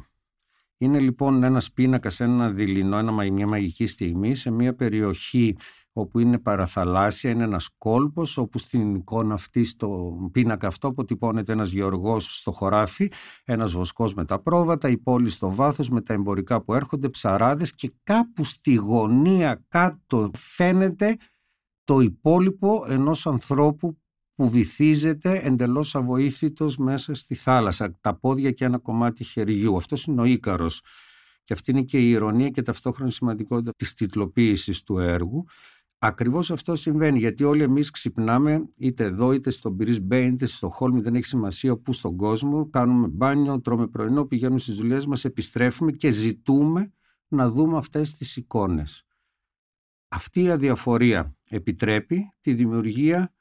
Είναι λοιπόν ένας πίνακας, ένα δειλινό, ένα, μια μαγική στιγμή σε μια περιοχή όπου είναι παραθαλάσσια, είναι ένας κόλπος όπου στην εικόνα αυτή, στο πίνακα αυτό αποτυπώνεται ένας γεωργός στο χωράφι, ένας βοσκός με τα πρόβατα, η πόλη στο βάθος με τα εμπορικά που έρχονται, ψαράδες και κάπου στη γωνία κάτω φαίνεται το υπόλοιπο ενός ανθρώπου που βυθίζεται εντελώς αβοήθητος μέσα στη θάλασσα, τα πόδια και ένα κομμάτι χεριού. Αυτός είναι ο Ίκαρος. Και αυτή είναι και η ηρωνία και ταυτόχρονα σημαντικότητα της τιτλοποίησης του έργου. Ακριβώς αυτό συμβαίνει, γιατί όλοι εμείς ξυπνάμε είτε εδώ είτε στο Μπρίς Μπέιν, είτε στο Χόλμη, δεν έχει σημασία που στον κόσμο, κάνουμε μπάνιο, τρώμε πρωινό, πηγαίνουμε στις δουλειές μας, επιστρέφουμε και ζητούμε να δούμε αυτές τις εικόνες. Αυτή η αδιαφορία επιτρέπει τη δημιουργία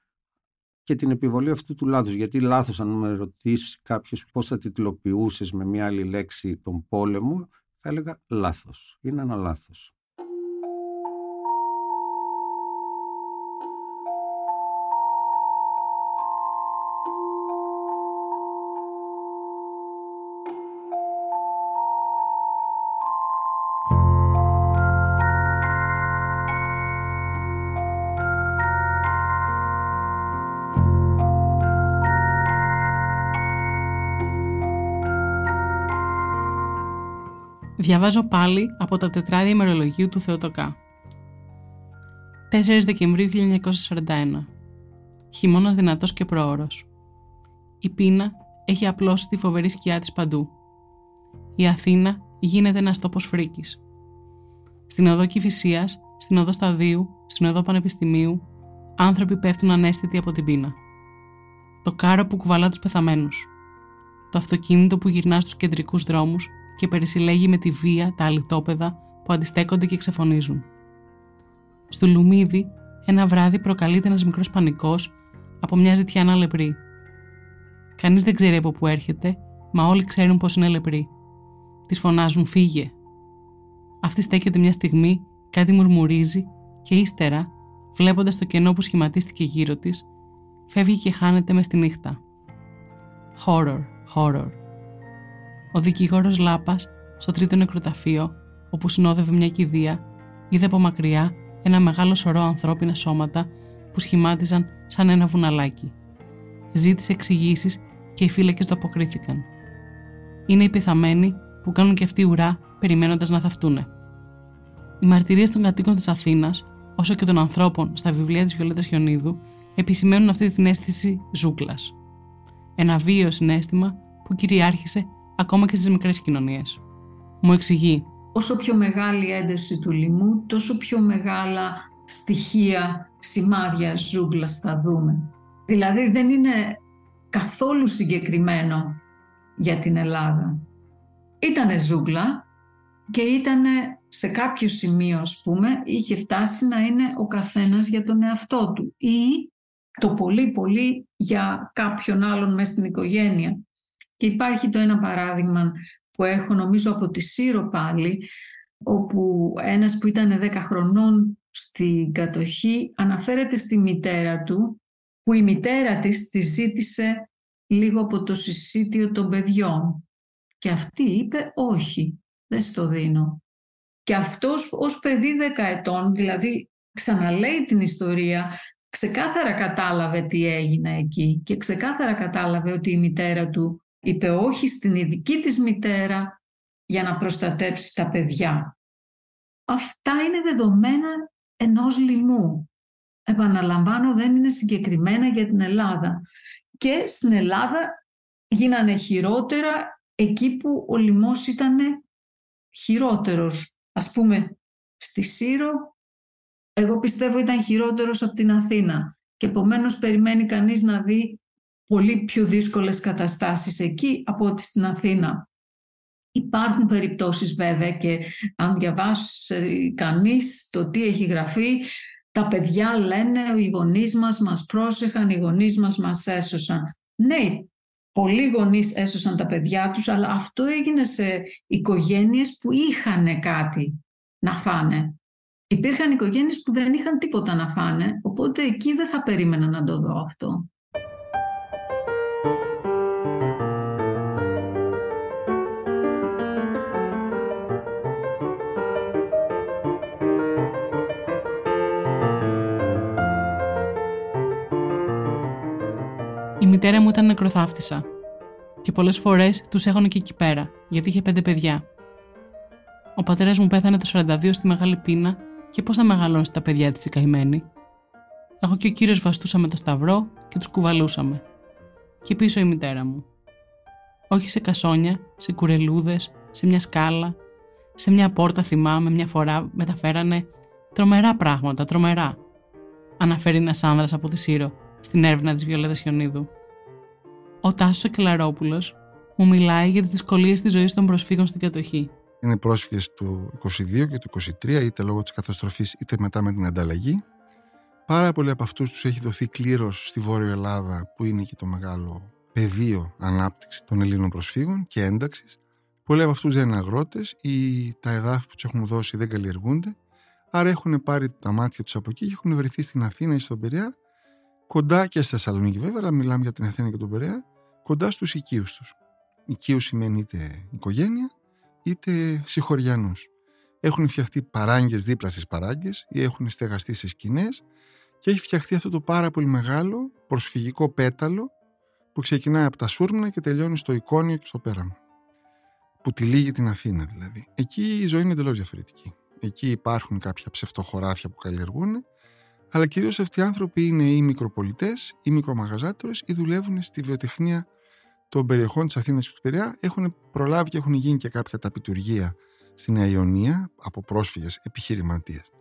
και την επιβολή αυτού του λάθους. Γιατί λάθος αν με ρωτήσει κάποιος πώς θα τιτλοποιούσες με μια άλλη λέξη τον πόλεμο, θα έλεγα λάθος. Είναι ένα λάθος. Διαβάζω πάλι από τα τετράδια ημερολογίου του Θεοτοκά. 4 Δεκεμβρίου 1941. Χειμώνας δυνατός και πρόωρος. Η πείνα έχει απλώσει τη φοβερή σκιά της παντού. Η Αθήνα γίνεται ένας τόπος φρίκης. Στην οδό Κηφισίας, στην οδό Σταδίου, στην οδό Πανεπιστημίου, άνθρωποι πέφτουν ανέστητοι από την πείνα. Το κάρο που κουβαλά τους πεθαμένους. Το αυτοκίνητο που γυρνά στους κεντρικούς δρόμους και περισυλλέγει με τη βία τα αλυτόπεδα που αντιστέκονται και ξεφωνίζουν. Στο Λουμίδι, ένα βράδυ προκαλείται ένας μικρός πανικός από μια ζητιάνα λεπρή. Κανείς δεν ξέρει από πού έρχεται, μα όλοι ξέρουν πως είναι λεπρή. Της φωνάζουν φύγε. Αυτή στέκεται μια στιγμή κάτι μουρμουρίζει και ύστερα, βλέποντας το κενό που σχηματίστηκε γύρω της, φεύγει και χάνεται μες στη νύχτα. Horror, horror. Ο δικηγόρος Λάπας, στο τρίτο νεκροταφείο, όπου συνόδευε μια κηδεία, είδε από μακριά ένα μεγάλο σωρό ανθρώπινα σώματα που σχημάτιζαν σαν ένα βουναλάκι. Ζήτησε εξηγήσεις και οι φύλακες του αποκρίθηκαν. Είναι οι πεθαμένοι που κάνουν και αυτοί ουρά περιμένοντας να θαυτούνε. Οι μαρτυρίες των κατοίκων της Αθήνας, όσο και των ανθρώπων στα βιβλία της Βιολέτας Χιονίδου, επισημαίνουν αυτή την αίσθηση ζούγκλας. Ένα βίαιο συνέστημα που κυριάρχησε ακόμα και στις μικρές κοινωνίες. Μου εξηγεί. Όσο πιο μεγάλη η ένταση του λοιμού, τόσο πιο μεγάλα στοιχεία, σημάδια ζούγκλας θα δούμε. Δηλαδή δεν είναι καθόλου συγκεκριμένο για την Ελλάδα. Ήτανε ζούγκλα και ήτανε σε κάποιο σημείο, ας πούμε, είχε φτάσει να είναι ο καθένας για τον εαυτό του ή το πολύ πολύ για κάποιον άλλον μέσα στην οικογένεια. Και υπάρχει το ένα παράδειγμα που έχω νομίζω από τη Σύρο πάλι, όπου ένας που ήταν 10 χρονών στην κατοχή αναφέρεται στη μητέρα του, που η μητέρα της τη ζήτησε λίγο από το συσίτιο των παιδιών. Και αυτή είπε όχι, δεν στο δίνω. Και αυτός ως παιδί 10 ετών, δηλαδή ξαναλέει την ιστορία, ξεκάθαρα κατάλαβε τι έγινε εκεί και ξεκάθαρα κατάλαβε ότι η μητέρα του είπε όχι στην ειδική της μητέρα για να προστατέψει τα παιδιά. Αυτά είναι δεδομένα ενός λοιμού. Επαναλαμβάνω, δεν είναι συγκεκριμένα για την Ελλάδα. Και στην Ελλάδα γίνανε χειρότερα εκεί που ο λοιμός ήταν χειρότερος. Ας πούμε, στη Σύρο, εγώ πιστεύω ήταν χειρότερος από την Αθήνα. Και επομένως περιμένει κανείς να δει πολύ πιο δύσκολες καταστάσεις εκεί από ότι στην Αθήνα. Υπάρχουν περιπτώσεις βέβαια και αν διαβάσει κανείς το τι έχει γραφεί, τα παιδιά λένε οι γονείς μας μας πρόσεχαν, οι γονείς μας μας έσωσαν. Ναι, πολλοί γονείς έσωσαν τα παιδιά τους, αλλά αυτό έγινε σε οικογένειες που είχαν κάτι να φάνε. Υπήρχαν οικογένειες που δεν είχαν τίποτα να φάνε, οπότε εκεί δεν θα περίμενα να το δω αυτό. Μητέρα μου ήταν νεκροθάφτισα. Και πολλές φορές τους έχανε και εκεί πέρα, γιατί είχε πέντε παιδιά. Ο πατέρας μου πέθανε το 42 στη μεγάλη πείνα και πώς θα μεγαλώσει τα παιδιά της η καημένη. Εγώ και ο κύριος βαστούσαμε το σταυρό και τους κουβαλούσαμε. Και πίσω η μητέρα μου. Όχι σε κασόνια, σε κουρελούδες, σε μια σκάλα, σε μια πόρτα θυμάμαι μια φορά μεταφέρανε τρομερά πράγματα, τρομερά. Αναφέρει ένας άνδρας από τη Σύρο στην έρευνα της Βιολέτα Χιονίδου. Ο Τάσος Ακελαρόπουλο μου μιλάει για τις δυσκολίες της ζωής των προσφύγων στην κατοχή. Είναι πρόσφυγες του 22 και του 23, είτε λόγω της καταστροφής είτε μετά με την ανταλλαγή. Πάρα πολλοί από αυτούς τους έχει δοθεί κλήρω στη Βόρεια Ελλάδα, που είναι και το μεγάλο πεδίο ανάπτυξης των Ελλήνων προσφύγων και ένταξης. Πολλοί από αυτούς δεν είναι αγρότες ή τα εδάφη που τους έχουν δώσει δεν καλλιεργούνται. Άρα έχουν πάρει τα μάτια τους από εκεί και έχουν βρεθεί στην Αθήνα ή στον Περιά, κοντά και στη Θεσσαλονίκη βέβαια, αλλά μιλάμε για την Αθήνα και τον Περιά, κοντά στους οικείους τους. Οικείους σημαίνει είτε οικογένεια είτε συγχωριανούς. Έχουν φτιαχτεί παράγκες δίπλα στις παράγκες ή έχουν στεγαστεί σε σκηνές και έχει φτιαχτεί αυτό το πάρα πολύ μεγάλο προσφυγικό πέταλο που ξεκινάει από τα Σούρμνα και τελειώνει στο Εικόνιο και στο Πέραμα. Που τυλίγει την Αθήνα δηλαδή. Εκεί η ζωή είναι εντελώς διαφορετική. Εκεί υπάρχουν κάποια ψευτοχωράφια που καλλιεργούν, αλλά κυρίως αυτοί οι άνθρωποι είναι ή μικροπολιτές ή μικρομαγαζάτορες ή δουλεύουν στη βιοτεχνία των περιοχών της Αθήνας και του Πειραιά έχουν προλάβει και έχουν γίνει και κάποια ταπειτουργία στην Νέα Ιωνία από πρόσφυγες επιχειρηματίες.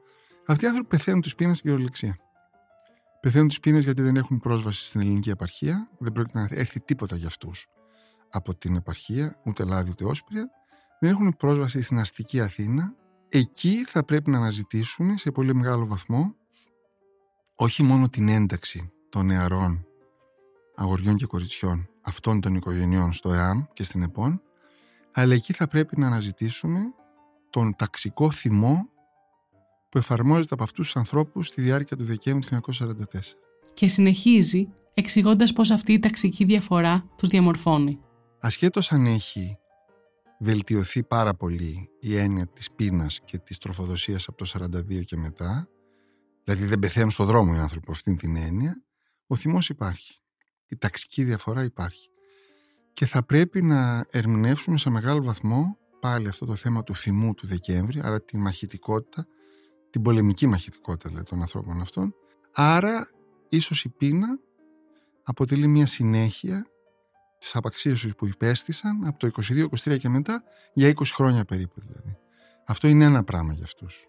Αυτοί οι άνθρωποι πεθαίνουν τους πείνα στην κυριολεξία. Πεθαίνουν τους πείνα γιατί δεν έχουν πρόσβαση στην ελληνική επαρχία, δεν πρόκειται να έρθει τίποτα για αυτούς από την επαρχία, ούτε λάδι ούτε όσπρια. Δεν έχουν πρόσβαση στην αστική Αθήνα. Εκεί θα πρέπει να αναζητήσουν σε πολύ μεγάλο βαθμό όχι μόνο την ένταξη των νεαρών αγοριών και κοριτσιών αυτών των οικογενειών στο ΕΑΜ και στην ΕΠΟΝ, αλλά εκεί θα πρέπει να αναζητήσουμε τον ταξικό θυμό που εφαρμόζεται από αυτούς τους ανθρώπους στη διάρκεια του Δεκέμβρη του 1944. Και συνεχίζει εξηγώντας πώ αυτή η ταξική διαφορά τους διαμορφώνει. Ασχέτως αν έχει βελτιωθεί πάρα πολύ η έννοια της πείνας και της τροφοδοσίας από το 42 και μετά, δηλαδή δεν πεθαίνουν στον δρόμο οι άνθρωποι από αυτήν την έννοια, ο θυμός υπάρχει. Η ταξική διαφορά υπάρχει. Και θα πρέπει να ερμηνεύσουμε σε μεγάλο βαθμό πάλι αυτό το θέμα του θυμού του Δεκέμβρη, άρα τη μαχητικότητα, την πολεμική μαχητικότητα δηλαδή, των ανθρώπων αυτών. Άρα, ίσως η πείνα αποτελεί μια συνέχεια της απαξίωσης που υπέστησαν από το 22-23 και μετά για 20 χρόνια περίπου δηλαδή. Αυτό είναι ένα πράγμα για αυτούς.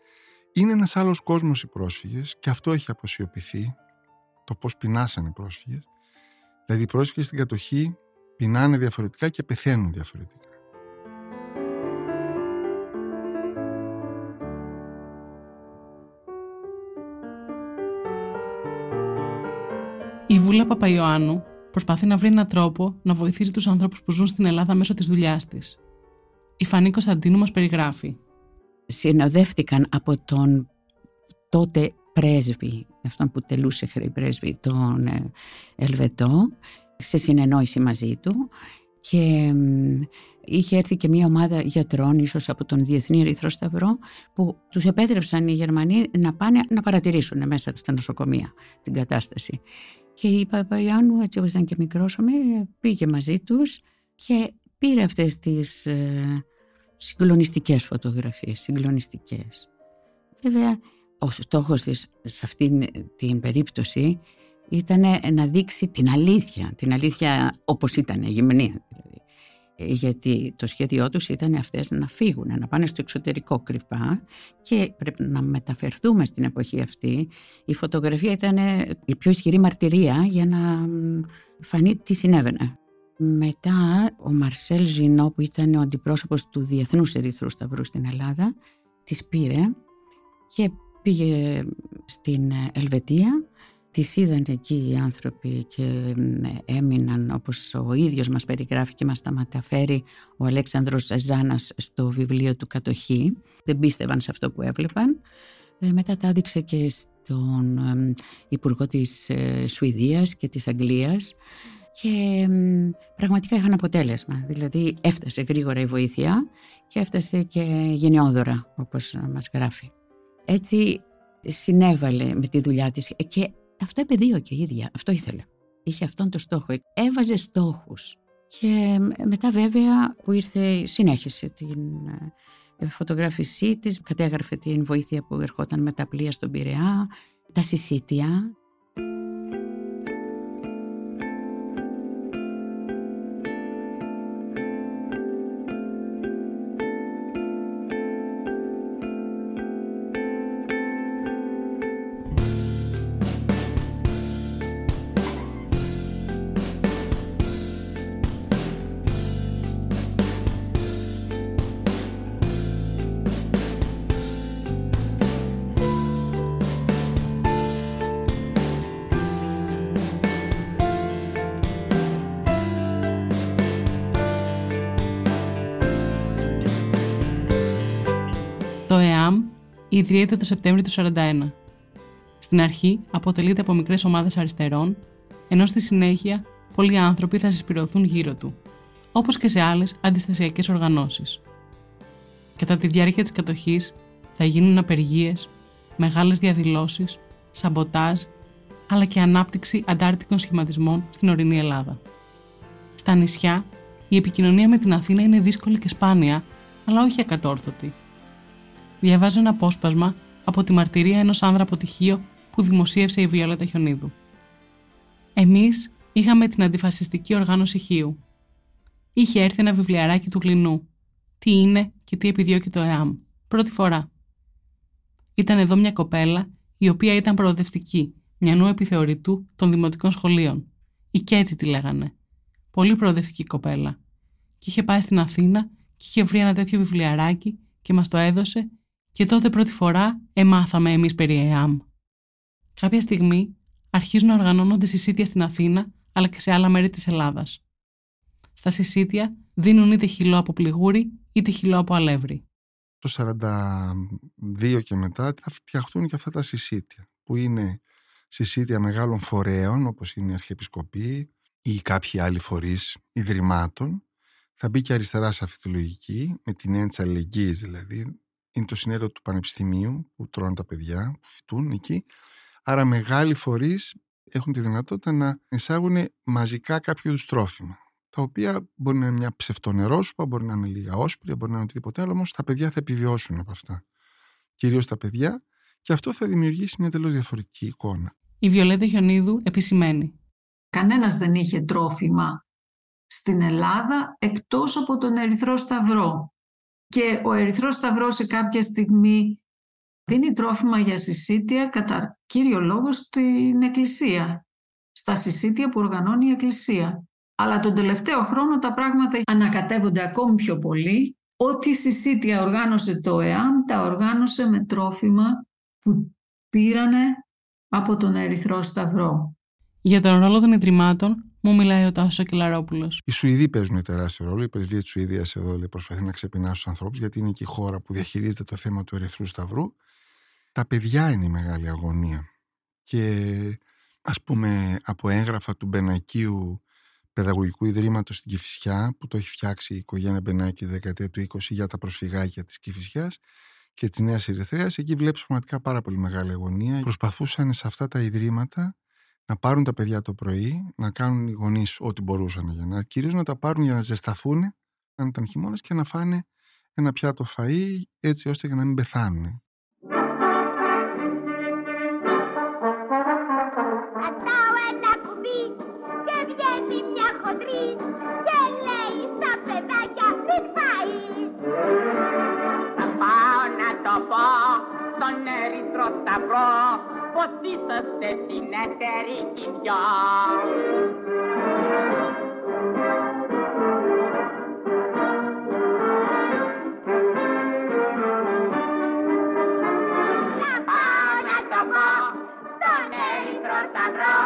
Είναι ένας άλλος κόσμος οι πρόσφυγες και αυτό έχει αποσιωπηθεί το πώς πεινάσανε οι πρόσφυγες. Δηλαδή οι πρόσφυγες στην κατοχή πεινάνε διαφορετικά και πεθαίνουν διαφορετικά. Η Βούλα Παπαϊωάννου προσπαθεί να βρει έναν τρόπο να βοηθήσει τους ανθρώπους που ζουν στην Ελλάδα μέσω της δουλειάς της. Η Φανή Κωνσταντίνου μας περιγράφει. Συνοδεύτηκαν από τον τότε πρέσβη, αυτόν που τελούσε χρή πρέσβη, τον ε, Ελβετό, σε συνεννόηση μαζί του και είχε έρθει και μια ομάδα γιατρών, ίσως από τον Διεθνή Ερυθρό Σταυρό, που τους επέτρεψαν οι Γερμανοί να πάνε να παρατηρήσουν μέσα στα νοσοκομεία την κατάσταση. Και η Παπαϊάννου, έτσι όπως ήταν και μικρός πήγε μαζί τους και πήρε αυτές τις ε, συγκλονιστικές φωτογραφίες, συγκλονιστικές. Βέβαια, ο στόχος της σε αυτήν την περίπτωση ήταν να δείξει την αλήθεια, την αλήθεια όπως ήταν γυμνή δηλαδή. Γιατί το σχέδιό τους ήταν αυτές να φύγουν, να πάνε στο εξωτερικό κρυφά και πρέπει να μεταφερθούμε στην εποχή αυτή. Η φωτογραφία ήταν η πιο ισχυρή μαρτυρία για να φανεί τι συνέβαινε. Μετά ο Μαρσέλ Ζινό που ήταν ο αντιπρόσωπος του Διεθνούς Ερυθρού Σταυρού στην Ελλάδα τις πήρε και πήγε στην Ελβετία Τις είδαν εκεί οι άνθρωποι και έμειναν όπως ο ίδιος μας περιγράφει και μας τα μεταφέρει ο Αλέξανδρος Ζάνας στο βιβλίο του «Κατοχή». Δεν πίστευαν σε αυτό που έβλεπαν. Ε, μετά τα έδειξε και στον Υπουργό της ε, Σουηδίας και της Αγγλίας και πραγματικά είχαν αποτέλεσμα. Δηλαδή έφτασε γρήγορα η βοήθεια και έφτασε και γενναιόδωρα όπως μας γράφει. Έτσι συνέβαλε με τη δουλειά της και αυτό επαιδείωκε η ίδια, αυτό ήθελε. Είχε αυτόν τον στόχο, έβαζε στόχους. Και μετά βέβαια που ήρθε συνέχισε την ε, φωτογράφησή της, κατέγραφε την βοήθεια που ερχόταν με τα πλοία στον Πειραιά, τα συσίτια ιδρύεται το Σεπτέμβριο του 1941. Στην αρχή αποτελείται από μικρές ομάδες αριστερών, ενώ στη συνέχεια πολλοί άνθρωποι θα συσπηρωθούν γύρω του, όπως και σε άλλες αντιστασιακές οργανώσεις. Κατά τη διάρκεια της κατοχής θα γίνουν απεργίες, μεγάλες διαδηλώσεις, σαμποτάζ, αλλά και ανάπτυξη αντάρτικων σχηματισμών στην ορεινή Ελλάδα. Στα νησιά, η επικοινωνία με την Αθήνα είναι δύσκολη και σπάνια, αλλά όχι ακατόρθωτη διαβάζω ένα απόσπασμα από τη μαρτυρία ενός άνδρα αποτυχίου που δημοσίευσε η Βιόλετα Χιονίδου. Εμείς είχαμε την αντιφασιστική οργάνωση Χίου. Είχε έρθει ένα βιβλιαράκι του Γλινού. Τι είναι και τι επιδιώκει το ΕΑΜ. Πρώτη φορά. Ήταν εδώ μια κοπέλα η οποία ήταν προοδευτική, μια νου επιθεωρητού των δημοτικών σχολείων. Η Κέτη τη λέγανε. Πολύ προοδευτική κοπέλα. Και είχε πάει στην Αθήνα και είχε βρει ένα τέτοιο βιβλιαράκι και μας το έδωσε και τότε πρώτη φορά εμάθαμε εμείς περί ΕΑΜ. Κάποια στιγμή αρχίζουν να οργανώνονται συσίτια στην Αθήνα αλλά και σε άλλα μέρη της Ελλάδας. Στα συσίτια δίνουν είτε χυλό από πληγούρι είτε χυλό από αλεύρι. το 42 και μετά θα φτιαχτούν και αυτά τα συσίτια που είναι συσίτια μεγάλων φορέων όπως είναι η Αρχιεπισκοπή ή κάποιοι άλλοι φορείς ιδρυμάτων θα μπει και αριστερά σε αυτή τη λογική με την έννοια της αλληλεγγύης δηλαδή είναι το συνέδριο του Πανεπιστημίου που τρώνε τα παιδιά που φοιτούν εκεί άρα μεγάλοι φορείς έχουν τη δυνατότητα να εισάγουν μαζικά κάποιο είδους τρόφιμα τα οποία μπορεί να είναι μια ψευτονερόσουπα, μπορεί να είναι λίγα όσπρια, μπορεί να είναι οτιδήποτε άλλο, όμως τα παιδιά θα επιβιώσουν από αυτά. Κυρίως τα παιδιά, και αυτό θα δημιουργήσει μια τελώ διαφορετική εικόνα. Η Βιολέτα Χιονίδου επισημαίνει. Κανένας δεν είχε τρόφιμα στην Ελλάδα εκτός από τον Ερυθρό Σταυρό. Και ο Ερυθρός Σταυρός σε κάποια στιγμή δίνει τρόφιμα για συσίτια κατά κύριο λόγο στην Εκκλησία. Στα συσίτια που οργανώνει η Εκκλησία. Αλλά τον τελευταίο χρόνο τα πράγματα ανακατεύονται ακόμη πιο πολύ. Ό,τι συσίτια οργάνωσε το ΕΑΜ, τα οργάνωσε με τρόφιμα που πήρανε από τον Ερυθρό Σταυρό. Για τον ρόλο των Ιδρυμάτων μου μιλάει ο Τάσος Κελαρόπουλο. Οι Σουηδοί παίζουν τεράστιο ρόλο. Η πρεσβεία της Σουηδίας εδώ λέει, προσπαθεί να ξεπεινάσει τους ανθρώπους, γιατί είναι και η χώρα που διαχειρίζεται το θέμα του Ερυθρού Σταυρού. Τα παιδιά είναι η μεγάλη αγωνία. Και ας πούμε από έγγραφα του Μπενακίου Παιδαγωγικού Ιδρύματος στην Κηφισιά που το έχει φτιάξει η οικογένεια Μπενάκη δεκαετία του 20 για τα προσφυγάκια της Κηφισιάς και της Νέας Ερυθρέας. Εκεί βλέπεις πραγματικά πάρα πολύ μεγάλη αγωνία. Προσπαθούσαν σε αυτά τα ιδρύματα να πάρουν τα παιδιά το πρωί, να κάνουν οι γονείς ό,τι μπορούσαν για να κυρίως να τα πάρουν για να ζεσταθούν αν ήταν χειμώνα και να φάνε ένα πιάτο φαΐ έτσι ώστε για να μην πεθάνουν. Πατάω ένα κουμπί και βγαίνει μια χοντρή και λέει στα παιδάκια μην φάει. Θα πάω να το πω στον Ερυθρό Σταυρό πως είσαστε συνεταιροί κι οι δυο. Θα πάω να το πω στον Ερυθρό Σταυρό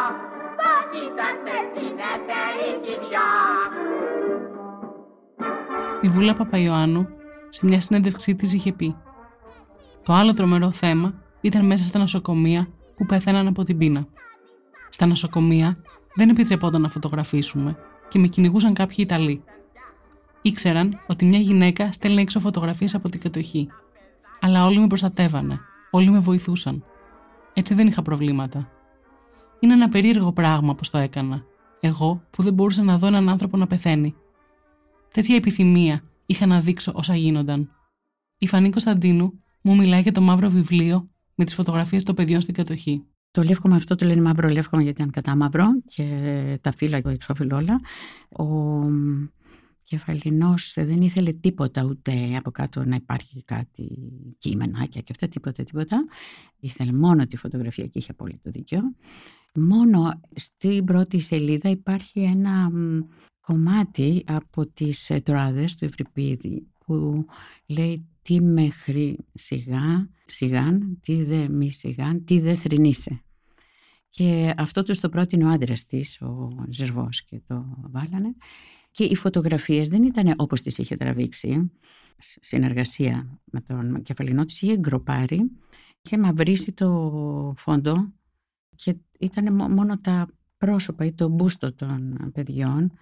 πως είσαστε συνεταιροί κι οι δυο. Η Βούλα Παπαϊωάννου σε μια συνέντευξή της είχε πει Το άλλο τρομερό θέμα ήταν μέσα στα νοσοκομεία που πέθαναν από την πείνα. Στα νοσοκομεία δεν επιτρεπόταν να φωτογραφίσουμε και με κυνηγούσαν κάποιοι Ιταλοί. Ήξεραν ότι μια γυναίκα στέλνει έξω φωτογραφίες από την κατοχή. Αλλά όλοι με προστατεύανε. Όλοι με βοηθούσαν. Έτσι δεν είχα προβλήματα. Είναι ένα περίεργο πράγμα πως το έκανα. Εγώ που δεν μπορούσα να δω έναν άνθρωπο να πεθαίνει. Τέτοια επιθυμία είχα να δείξω όσα γίνονταν. Η Φανή Κωνσταντίνου μου μιλάει για το μαύρο βιβλίο με τις φωτογραφίες των παιδιών στην κατοχή. Το λεύκομα αυτό το λένε μαύρο λεύκομα γιατί ήταν κατά μαύρο και τα φύλλα και εξώφυλλο όλα. Ο κεφαλινός δεν ήθελε τίποτα ούτε από κάτω να υπάρχει κάτι κείμενάκια και αυτά τίποτα τίποτα. Ήθελε μόνο τη φωτογραφία και είχε απόλυτο δίκιο. Μόνο στην πρώτη σελίδα υπάρχει ένα μ, κομμάτι από τις ε, τροάδες του Ευρυπίδη που λέει τι μέχρι σιγά, σιγάν, τι δε μη σιγάν, τι δε θρυνείσαι. Και αυτό τους το πρότεινε ο άντρας της, ο Ζερβός και το βάλανε. Και οι φωτογραφίες δεν ήταν όπως τις είχε τραβήξει. Συνεργασία με τον κεφαλινό της είχε γκροπάρει και μαυρίσει το φόντο και ήταν μο- μόνο τα πρόσωπα ή το μπούστο των παιδιών.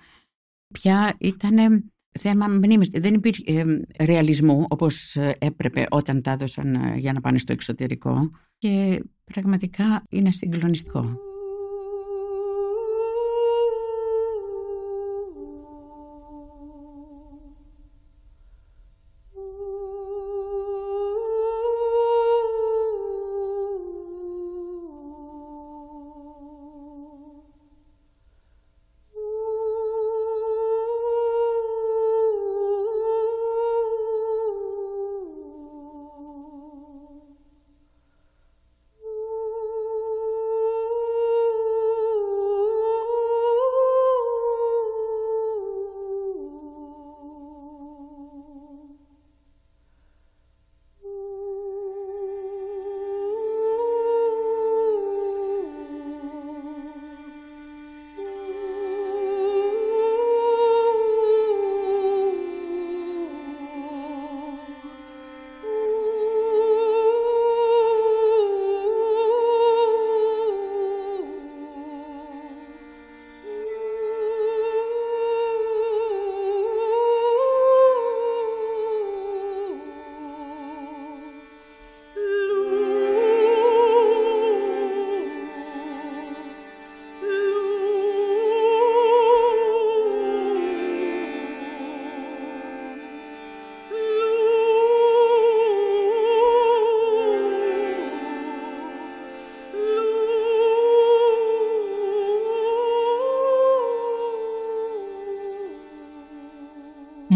Πια ήταν θέμα μνήμης. Δεν υπήρχε ε, ρεαλισμού όπως ε, έπρεπε όταν τα έδωσαν ε, για να πάνε στο εξωτερικό και πραγματικά είναι συγκλονιστικό.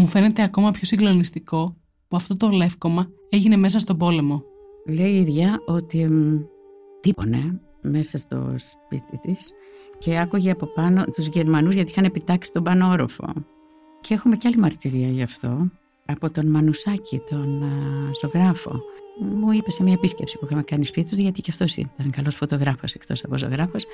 Φαίνεται ακόμα πιο συγκλονιστικό που αυτό το λεύκομα έγινε μέσα στον πόλεμο. Λέει η ίδια ότι μ, τύπωνε μέσα στο σπίτι της και άκουγε από πάνω τους Γερμανούς γιατί είχαν επιτάξει τον πάνω όροφο. Και έχουμε και άλλη μαρτυρία γι' αυτό από τον Μανουσάκη, τον α, ζωγράφο. Μου είπε σε μια επίσκεψη που είχαμε κάνει σπίτι τους, γιατί και αυτός ήταν καλός φωτογράφος εκτός από ζωγράφος,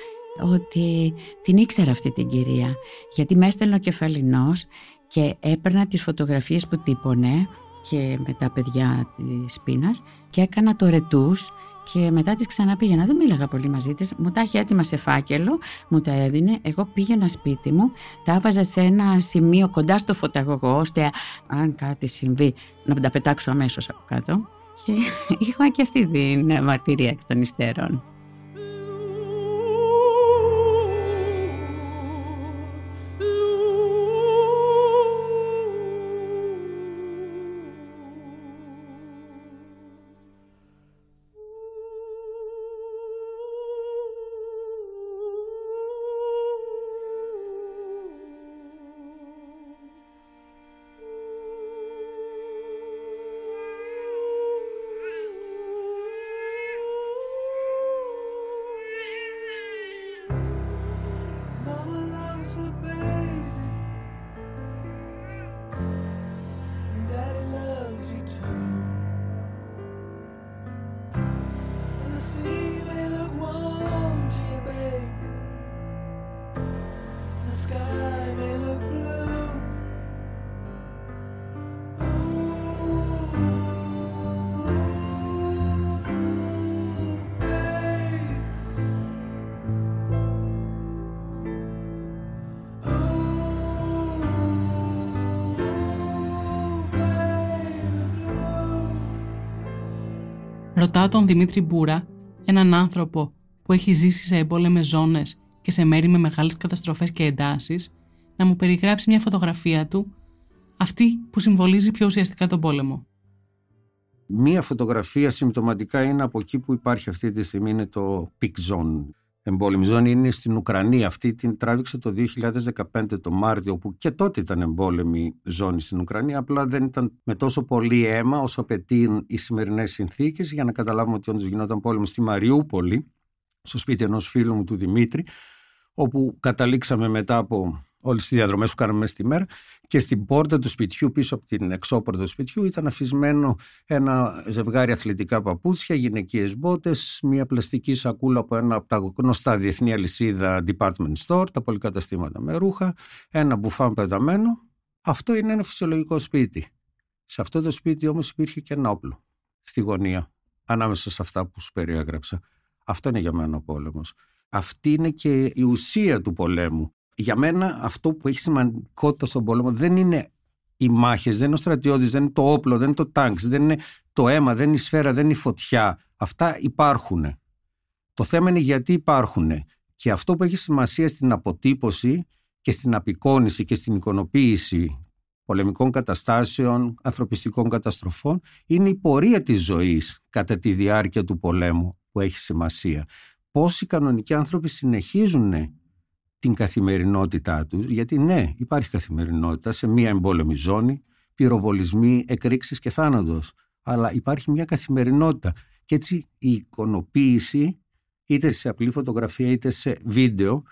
ότι την ήξερα αυτή την κυρία. Γιατί με έστελνε ο κεφαλινός και έπαιρνα τις φωτογραφίες που τύπωνε και με τα παιδιά της πείνας και έκανα το ρετούς και μετά της ξανά πήγαινα, δεν μίλαγα πολύ μαζί της, μου τα είχε έτοιμα σε φάκελο, μου τα έδινε, εγώ πήγαινα σπίτι μου, τα έβαζα σε ένα σημείο κοντά στο φωταγωγό, ώστε αν κάτι συμβεί να τα πετάξω αμέσως από κάτω. Και είχα και αυτή την μαρτυρία εκ των υστέρων. Ρωτάω τον Δημήτρη Μπούρα, έναν άνθρωπο που έχει ζήσει σε εμπόλεμες ζώνες και σε μέρη με μεγάλες καταστροφές και εντάσεις, να μου περιγράψει μια φωτογραφία του, αυτή που συμβολίζει πιο ουσιαστικά τον πόλεμο. Μία φωτογραφία συμπτωματικά είναι από εκεί που υπάρχει αυτή τη στιγμή, είναι το Peak Zone. Εμπόλεμη ζώνη είναι στην Ουκρανία. Αυτή την τράβηξε το 2015 το Μάρτιο, που και τότε ήταν εμπόλεμη ζώνη στην Ουκρανία. Απλά δεν ήταν με τόσο πολύ αίμα όσο απαιτεί οι σημερινές συνθήκες για να καταλάβουμε ότι όντως γινόταν πόλεμο στη Μαριούπολη, στο σπίτι ενός φίλου μου του Δημήτρη, όπου καταλήξαμε μετά από όλες τις διαδρομές που κάναμε μέσα στη μέρα και στην πόρτα του σπιτιού, πίσω από την εξώπορτα του σπιτιού, ήταν αφισμένο ένα ζευγάρι αθλητικά παπούτσια, γυναικείες μπότες, μια πλαστική σακούλα από ένα από τα γνωστά διεθνή αλυσίδα department store, τα πολυκαταστήματα με ρούχα, ένα μπουφάν πεταμένο. Αυτό είναι ένα φυσιολογικό σπίτι. Σε αυτό το σπίτι όμως υπήρχε και ένα όπλο στη γωνία, ανάμεσα σε αυτά που σου περιέγραψα. Αυτό είναι για μένα ο πόλεμος. Αυτή είναι και η ουσία του πολέμου για μένα αυτό που έχει σημαντικότητα στον πόλεμο δεν είναι οι μάχες, δεν είναι ο στρατιώτης, δεν είναι το όπλο, δεν είναι το τάγκς, δεν είναι το αίμα, δεν είναι η σφαίρα, δεν είναι η φωτιά. Αυτά υπάρχουν. Το θέμα είναι γιατί υπάρχουν. Και αυτό που έχει σημασία στην αποτύπωση και στην απεικόνηση και στην εικονοποίηση πολεμικών καταστάσεων, ανθρωπιστικών καταστροφών, είναι η πορεία της ζωής κατά τη διάρκεια του πολέμου που έχει σημασία. Πώς οι κανονικοί άνθρωποι συνεχίζουν την καθημερινότητά τους, γιατί ναι, υπάρχει καθημερινότητα σε μία εμπόλεμη ζώνη, πυροβολισμοί, εκρήξεις και θάνατος, αλλά υπάρχει μια καθημερινότητα. Και έτσι η εικονοποίηση, είτε σε απλή φωτογραφία είτε σε βίντεο,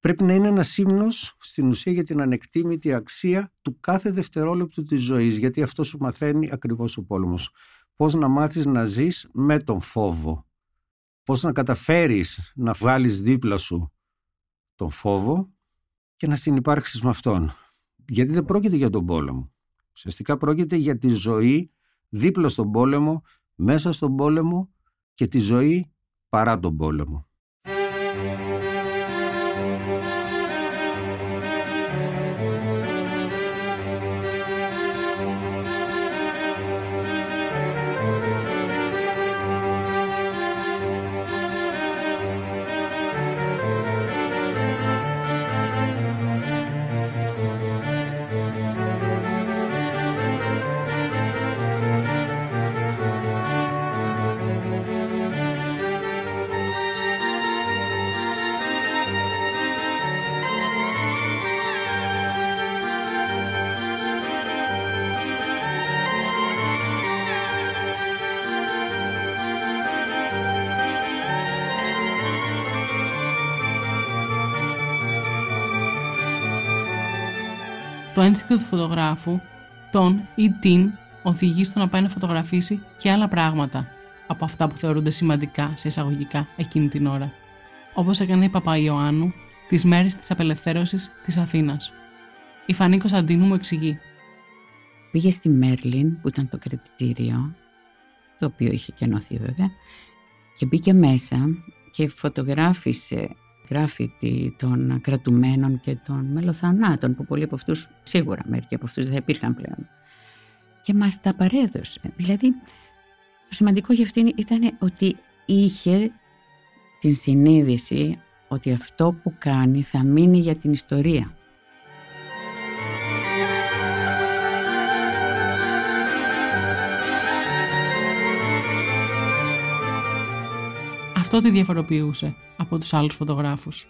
πρέπει να είναι ένας ύμνος στην ουσία για την ανεκτήμητη αξία του κάθε δευτερόλεπτου της ζωής, γιατί αυτό σου μαθαίνει ακριβώς ο πόλεμος. Πώς να μάθεις να ζεις με τον φόβο. Πώς να καταφέρεις να βγάλεις δίπλα σου τον φόβο και να συνεπάρξεις με αυτόν. Γιατί δεν πρόκειται για τον πόλεμο. Ουσιαστικά πρόκειται για τη ζωή δίπλα στον πόλεμο, μέσα στον πόλεμο και τη ζωή παρά τον πόλεμο. Το ένστικτο του φωτογράφου τον ή την οδηγεί στο να πάει να φωτογραφίσει και άλλα πράγματα από αυτά που θεωρούνται σημαντικά σε εισαγωγικά εκείνη την ώρα. Όπως έκανε η Παπα Ιωάννου τις μέρες της απελευθέρωσης της Αθήνας. Η Φανή Κωνσταντίνου μου εξηγεί. Πήγε στη Μέρλιν που ήταν το κρατητήριο, το οποίο είχε κενωθεί βέβαια, και μπήκε μέσα και φωτογράφησε γράφητη των κρατουμένων και των μελοθανάτων που πολλοί από αυτούς, σίγουρα μερικοί από αυτούς δεν υπήρχαν πλέον. Και μας τα παρέδωσε. Δηλαδή, το σημαντικό για αυτήν ήταν ότι είχε την συνείδηση ότι αυτό που κάνει θα μείνει για την ιστορία. Αυτό τη διαφοροποιούσε από τους άλλους φωτογράφους.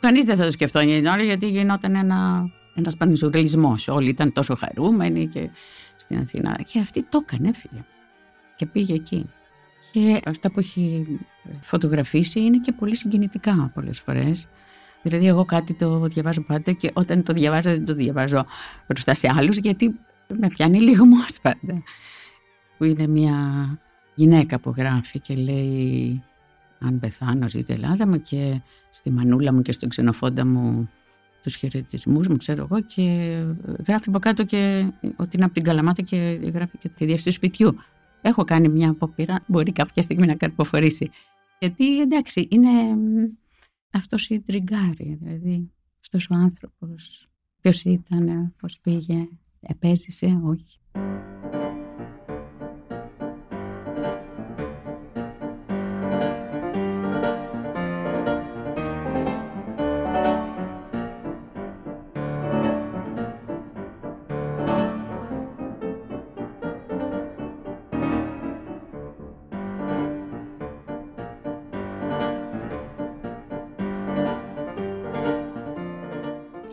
Κανείς δεν θα το σκεφτόνει την ώρα γιατί γινόταν ένα ένας πανσουρελισμός. Όλοι ήταν τόσο χαρούμενοι και στην Αθήνα. Και αυτή το έκανε, έφυγε. Και πήγε εκεί. Και αυτά που έχει φωτογραφίσει είναι και πολύ συγκινητικά πολλές φορές. Δηλαδή εγώ κάτι το διαβάζω πάντα και όταν το διαβάζω δεν το διαβάζω μπροστά σε άλλους γιατί με πιάνει λίγο μόνος πάντα. Που είναι μια γυναίκα που γράφει και λέει αν πεθάνω ζείτε Ελλάδα μου και στη μανούλα μου και στον ξενοφόντα μου τους χαιρετισμούς μου, ξέρω εγώ, και γράφει από κάτω και ότι είναι από την Καλαμάτα και γράφει και τη διευθύνση σπιτιού. Έχω κάνει μια απόπειρα, μπορεί κάποια στιγμή να καρποφορήσει. Γιατί εντάξει, είναι αυτός η τριγκάρη, δηλαδή αυτός ο άνθρωπος, ποιος ήταν, πώς πήγε, επέζησε, όχι.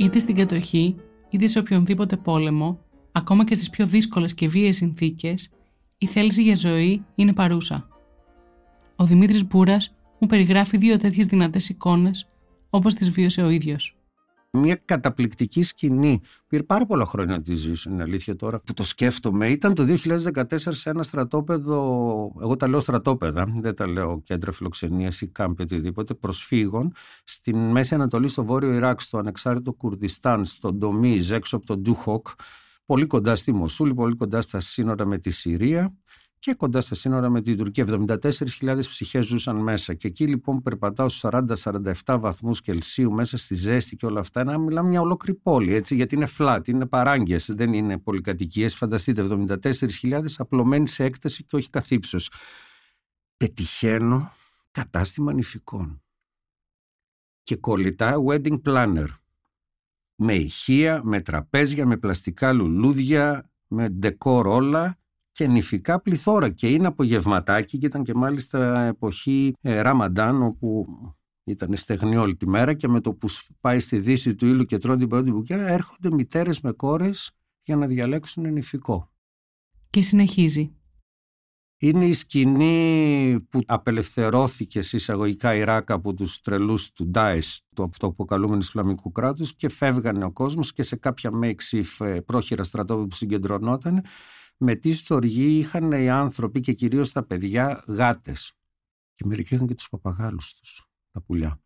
Είτε στην κατοχή, είτε σε οποιονδήποτε πόλεμο, ακόμα και στις πιο δύσκολες και βίαιες συνθήκες, η θέληση για ζωή είναι παρούσα. Ο Δημήτρης Μπούρας μου περιγράφει δύο τέτοιες δυνατές εικόνες, όπως τις βίωσε ο ίδιος. Μια καταπληκτική σκηνή. Πήρε πάρα πολλά χρόνια να τη ζήσω, είναι αλήθεια τώρα που το σκέφτομαι. Ήταν το 2014 σε ένα στρατόπεδο, εγώ τα λέω στρατόπεδα, δεν τα λέω κέντρα φιλοξενίας ή κάμπι οτιδήποτε, προσφύγων, στην Μέση Ανατολή, στο Βόρειο Ιράκ, στο ανεξάρτητο Κουρδιστάν, στο Ντομίζ, έξω από τον Ντοχούκ, πολύ κοντά στη Μοσούλη, πολύ κοντά στα σύνορα με τη Συρία και κοντά στα σύνορα με την Τουρκία. 74.000 ψυχές ζούσαν μέσα. Και εκεί λοιπόν περπατάω στους 40-47 βαθμούς Κελσίου μέσα στη ζέστη και όλα αυτά. Να μιλάμε μια ολόκληρη πόλη, έτσι, γιατί είναι flat, είναι παράγκες, δεν είναι πολυκατοικίες. Φανταστείτε, 74.000 απλωμένοι σε έκταση και όχι καθ' ύψος. Πετυχαίνω κατάστημα νηφικών. Και κολλητά wedding planner. Με ηχεία, με τραπέζια, με πλαστικά λουλούδια, με ντεκόρ όλα και νηφικά πληθώρα και είναι απογευματάκι και ήταν και μάλιστα εποχή ε, Ραμαντάν όπου ήταν στεγνή όλη τη μέρα και με το που πάει στη δύση του ήλου και τρώνε την πρώτη μπουκιά έρχονται μητέρες με κόρες για να διαλέξουν νηφικό. Και συνεχίζει. Είναι η σκηνή που απελευθερώθηκε σε εισαγωγικά Ιράκ από τους τρελούς του Ντάις, του αυτοαποκαλούμενου Ισλαμικού κράτους και φεύγανε ο κόσμος και σε κάποια makeshift ε, πρόχειρα στρατόπεδα που συγκεντρωνόταν με τι στοργή είχαν οι άνθρωποι και κυρίως τα παιδιά γάτες. Και μερικοί είχαν και τους παπαγάλους τους, τα πουλιά.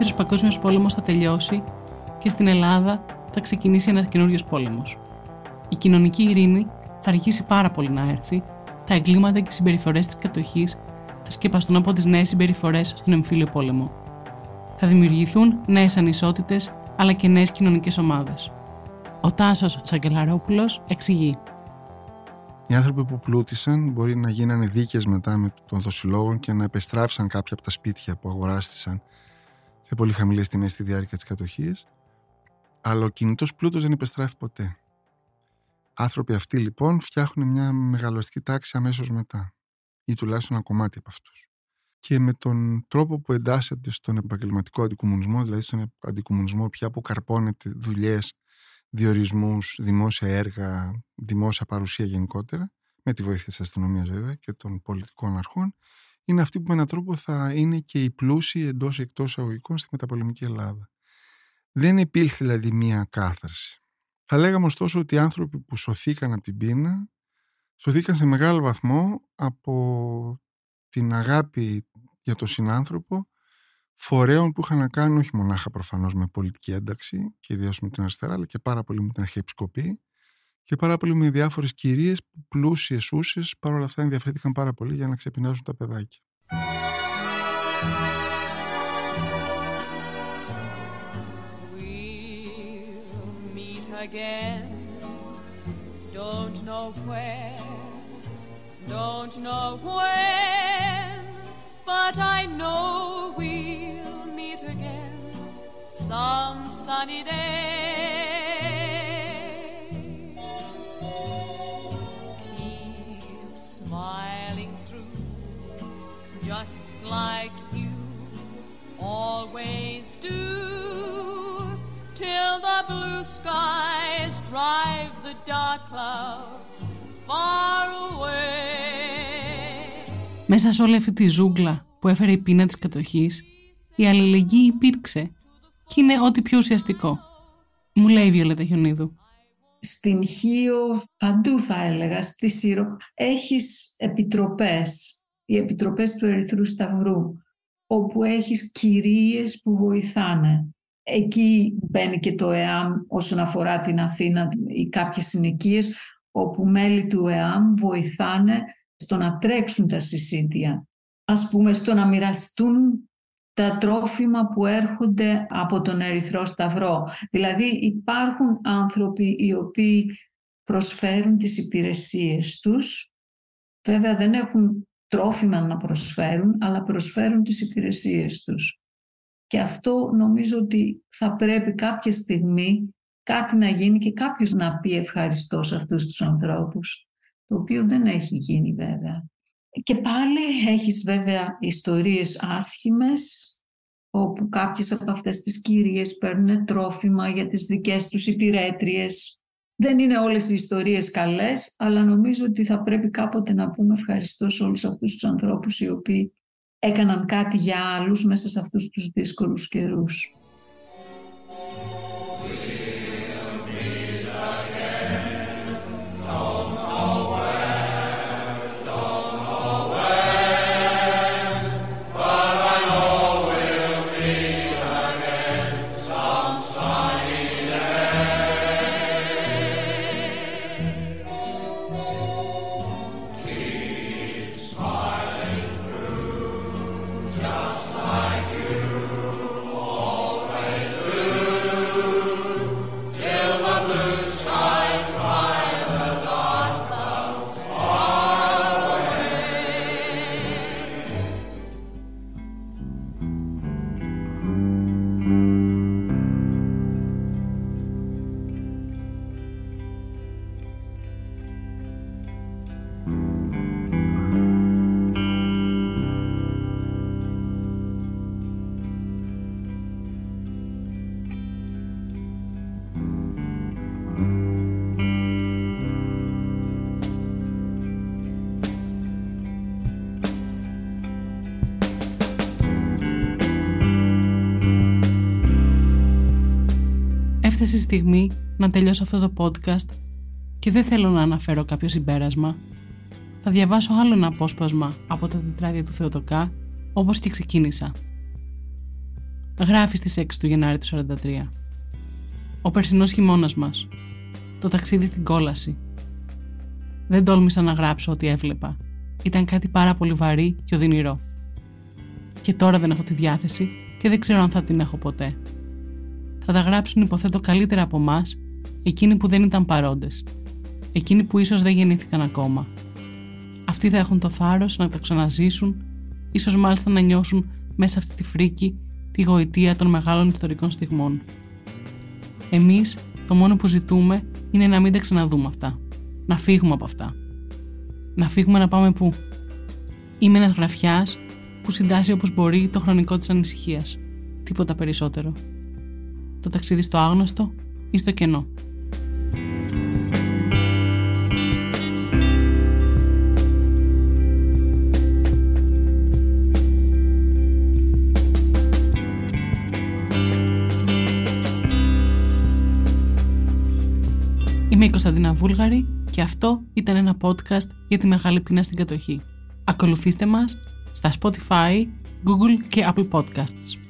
Δεύτερος παγκόσμιος πόλεμος θα τελειώσει και στην Ελλάδα θα ξεκινήσει ένας καινούριος πόλεμος. Η κοινωνική ειρήνη θα αργήσει πάρα πολύ να έρθει, τα εγκλήματα και οι συμπεριφορές της κατοχής θα σκεπαστούν από τις νέες συμπεριφορές στον εμφύλιο πόλεμο. Θα δημιουργηθούν νέες ανισότητες αλλά και νέες κοινωνικές ομάδες. Ο Τάσος Σαγκελαρόπουλος εξηγεί. Οι άνθρωποι που πλούτησαν μπορεί να γίνανε δίκες μετά με των δοσιλόγων και να επεστράφησαν κάποια από τα σπίτια που αγοράστησαν σε πολύ χαμηλές τιμές στη διάρκεια της κατοχής, αλλά ο κινητός πλούτος δεν επεστράφει ποτέ. Άνθρωποι αυτοί λοιπόν φτιάχνουν μια μεγαλωστική τάξη αμέσως μετά ή τουλάχιστον ένα κομμάτι από αυτούς. Και με τον τρόπο που εντάσσεται στον επαγγελματικό αντικομουνισμό, δηλαδή στον αντικομουνισμό πια που καρπώνεται δουλειές, διορισμούς, δημόσια έργα, δημόσια παρουσία γενικότερα, με τη βοήθεια της αστυνομίας βέβαια και των πολιτικών αρχών, είναι αυτοί που με έναν τρόπο θα είναι και οι πλούσιοι εντός ή εκτός αγωγικών στη μεταπολεμική Ελλάδα. Δεν επήλθε δηλαδή μία κάθαρση. Θα λέγαμε ωστόσο ότι οι άνθρωποι που σωθήκαν από την πείνα σωθήκαν σε μεγάλο βαθμό από την αγάπη για τον συνάνθρωπο φορέων που είχαν να κάνουν όχι μονάχα προφανώς με πολιτική ένταξη και ιδίως με την αριστερά αλλά και πάρα πολύ με την αρχιεπισκοπή και πάρα πολύ με διάφορες κυρίες που πλούσιες ούσες παρόλα αυτά ενδιαφέρθηκαν πάρα πολύ για να ξεπεινάσουν τα παιδάκια. We'll meet again. Don't know where, don't know when, but I know we'll meet again some sunny day. Like you always do, till the blue skies drive the dark clouds far away. Μέσα σε όλη αυτή τη ζούγκλα που έφερε η πείνα της κατοχής, η αλληλεγγύη υπήρξε και είναι ό,τι πιο ουσιαστικό. Μου λέει η Βιολέτα Χιονίδου. Στην Χίο, παντού θα έλεγα, στη Σύρο, έχεις επιτροπές, οι επιτροπές του Ερυθρού Σταυρού, όπου έχεις κυρίες που βοηθάνε. Εκεί μπαίνει και το ΕΑΜ όσον αφορά την Αθήνα ή κάποιες συνοικίες, όπου μέλη του ΕΑΜ βοηθάνε στο να τρέξουν τα συσίτια. Ας πούμε στο να μοιραστούν τα τρόφιμα που έρχονται από τον Ερυθρό Σταυρό. Δηλαδή υπάρχουν άνθρωποι οι οποίοι προσφέρουν τις υπηρεσίες τους. Βέβαια δεν έχουν τρόφιμα να προσφέρουν, αλλά προσφέρουν τις υπηρεσίες τους. Και αυτό νομίζω ότι θα πρέπει κάποια στιγμή κάτι να γίνει και κάποιος να πει ευχαριστώ σε αυτούς τους ανθρώπους, το οποίο δεν έχει γίνει βέβαια. Και πάλι έχεις βέβαια ιστορίες άσχημες, όπου κάποιες από αυτές τις κυρίες παίρνουν τρόφιμα για τις δικές τους υπηρέτριες. Δεν είναι όλες οι ιστορίες καλές, αλλά νομίζω ότι θα πρέπει κάποτε να πούμε ευχαριστώ σε όλους αυτούς τους ανθρώπους οι οποίοι έκαναν κάτι για άλλους μέσα σε αυτούς τους δύσκολους καιρούς. Έφτασε η στιγμή να τελειώσω αυτό το podcast και δεν θέλω να αναφέρω κάποιο συμπέρασμα. Θα διαβάσω άλλο ένα απόσπασμα από τα τετράδια του Θεοτοκά, όπως και ξεκίνησα. Γράφει στις 6 του Γενάρη του 43. Ο περσινός χειμώνας μας. Το ταξίδι στην κόλαση. Δεν τόλμησα να γράψω ό,τι έβλεπα. Ήταν κάτι πάρα πολύ βαρύ και οδυνηρό. Και τώρα δεν έχω τη διάθεση και δεν ξέρω αν θα την έχω ποτέ. Θα τα γράψουν υποθέτω καλύτερα από εμάς εκείνοι που δεν ήταν παρόντες. Εκείνοι που ίσως δεν γεννήθηκαν ακόμα. Αυτοί θα έχουν το θάρρος να τα ξαναζήσουν, ίσως μάλιστα να νιώσουν μέσα αυτή τη φρίκη τη γοητεία των μεγάλων ιστορικών στιγμών. Εμείς το μόνο που ζητούμε είναι να μην τα ξαναδούμε αυτά. Να φύγουμε από αυτά. Να φύγουμε να πάμε πού; Είμαι ένας γραφιάς που συντάσσει όπως μπορεί το χρονικό της ανησυχίας. Τίποτα περισσότερο. Το ταξίδι στο άγνωστο ή στο κενό. Είμαι η Κωνσταντίνα Βούλγαρη και αυτό ήταν ένα podcast για τη μεγάλη πείνα στην κατοχή. Ακολουθήστε μας στα Spotify, Google και Apple Podcasts.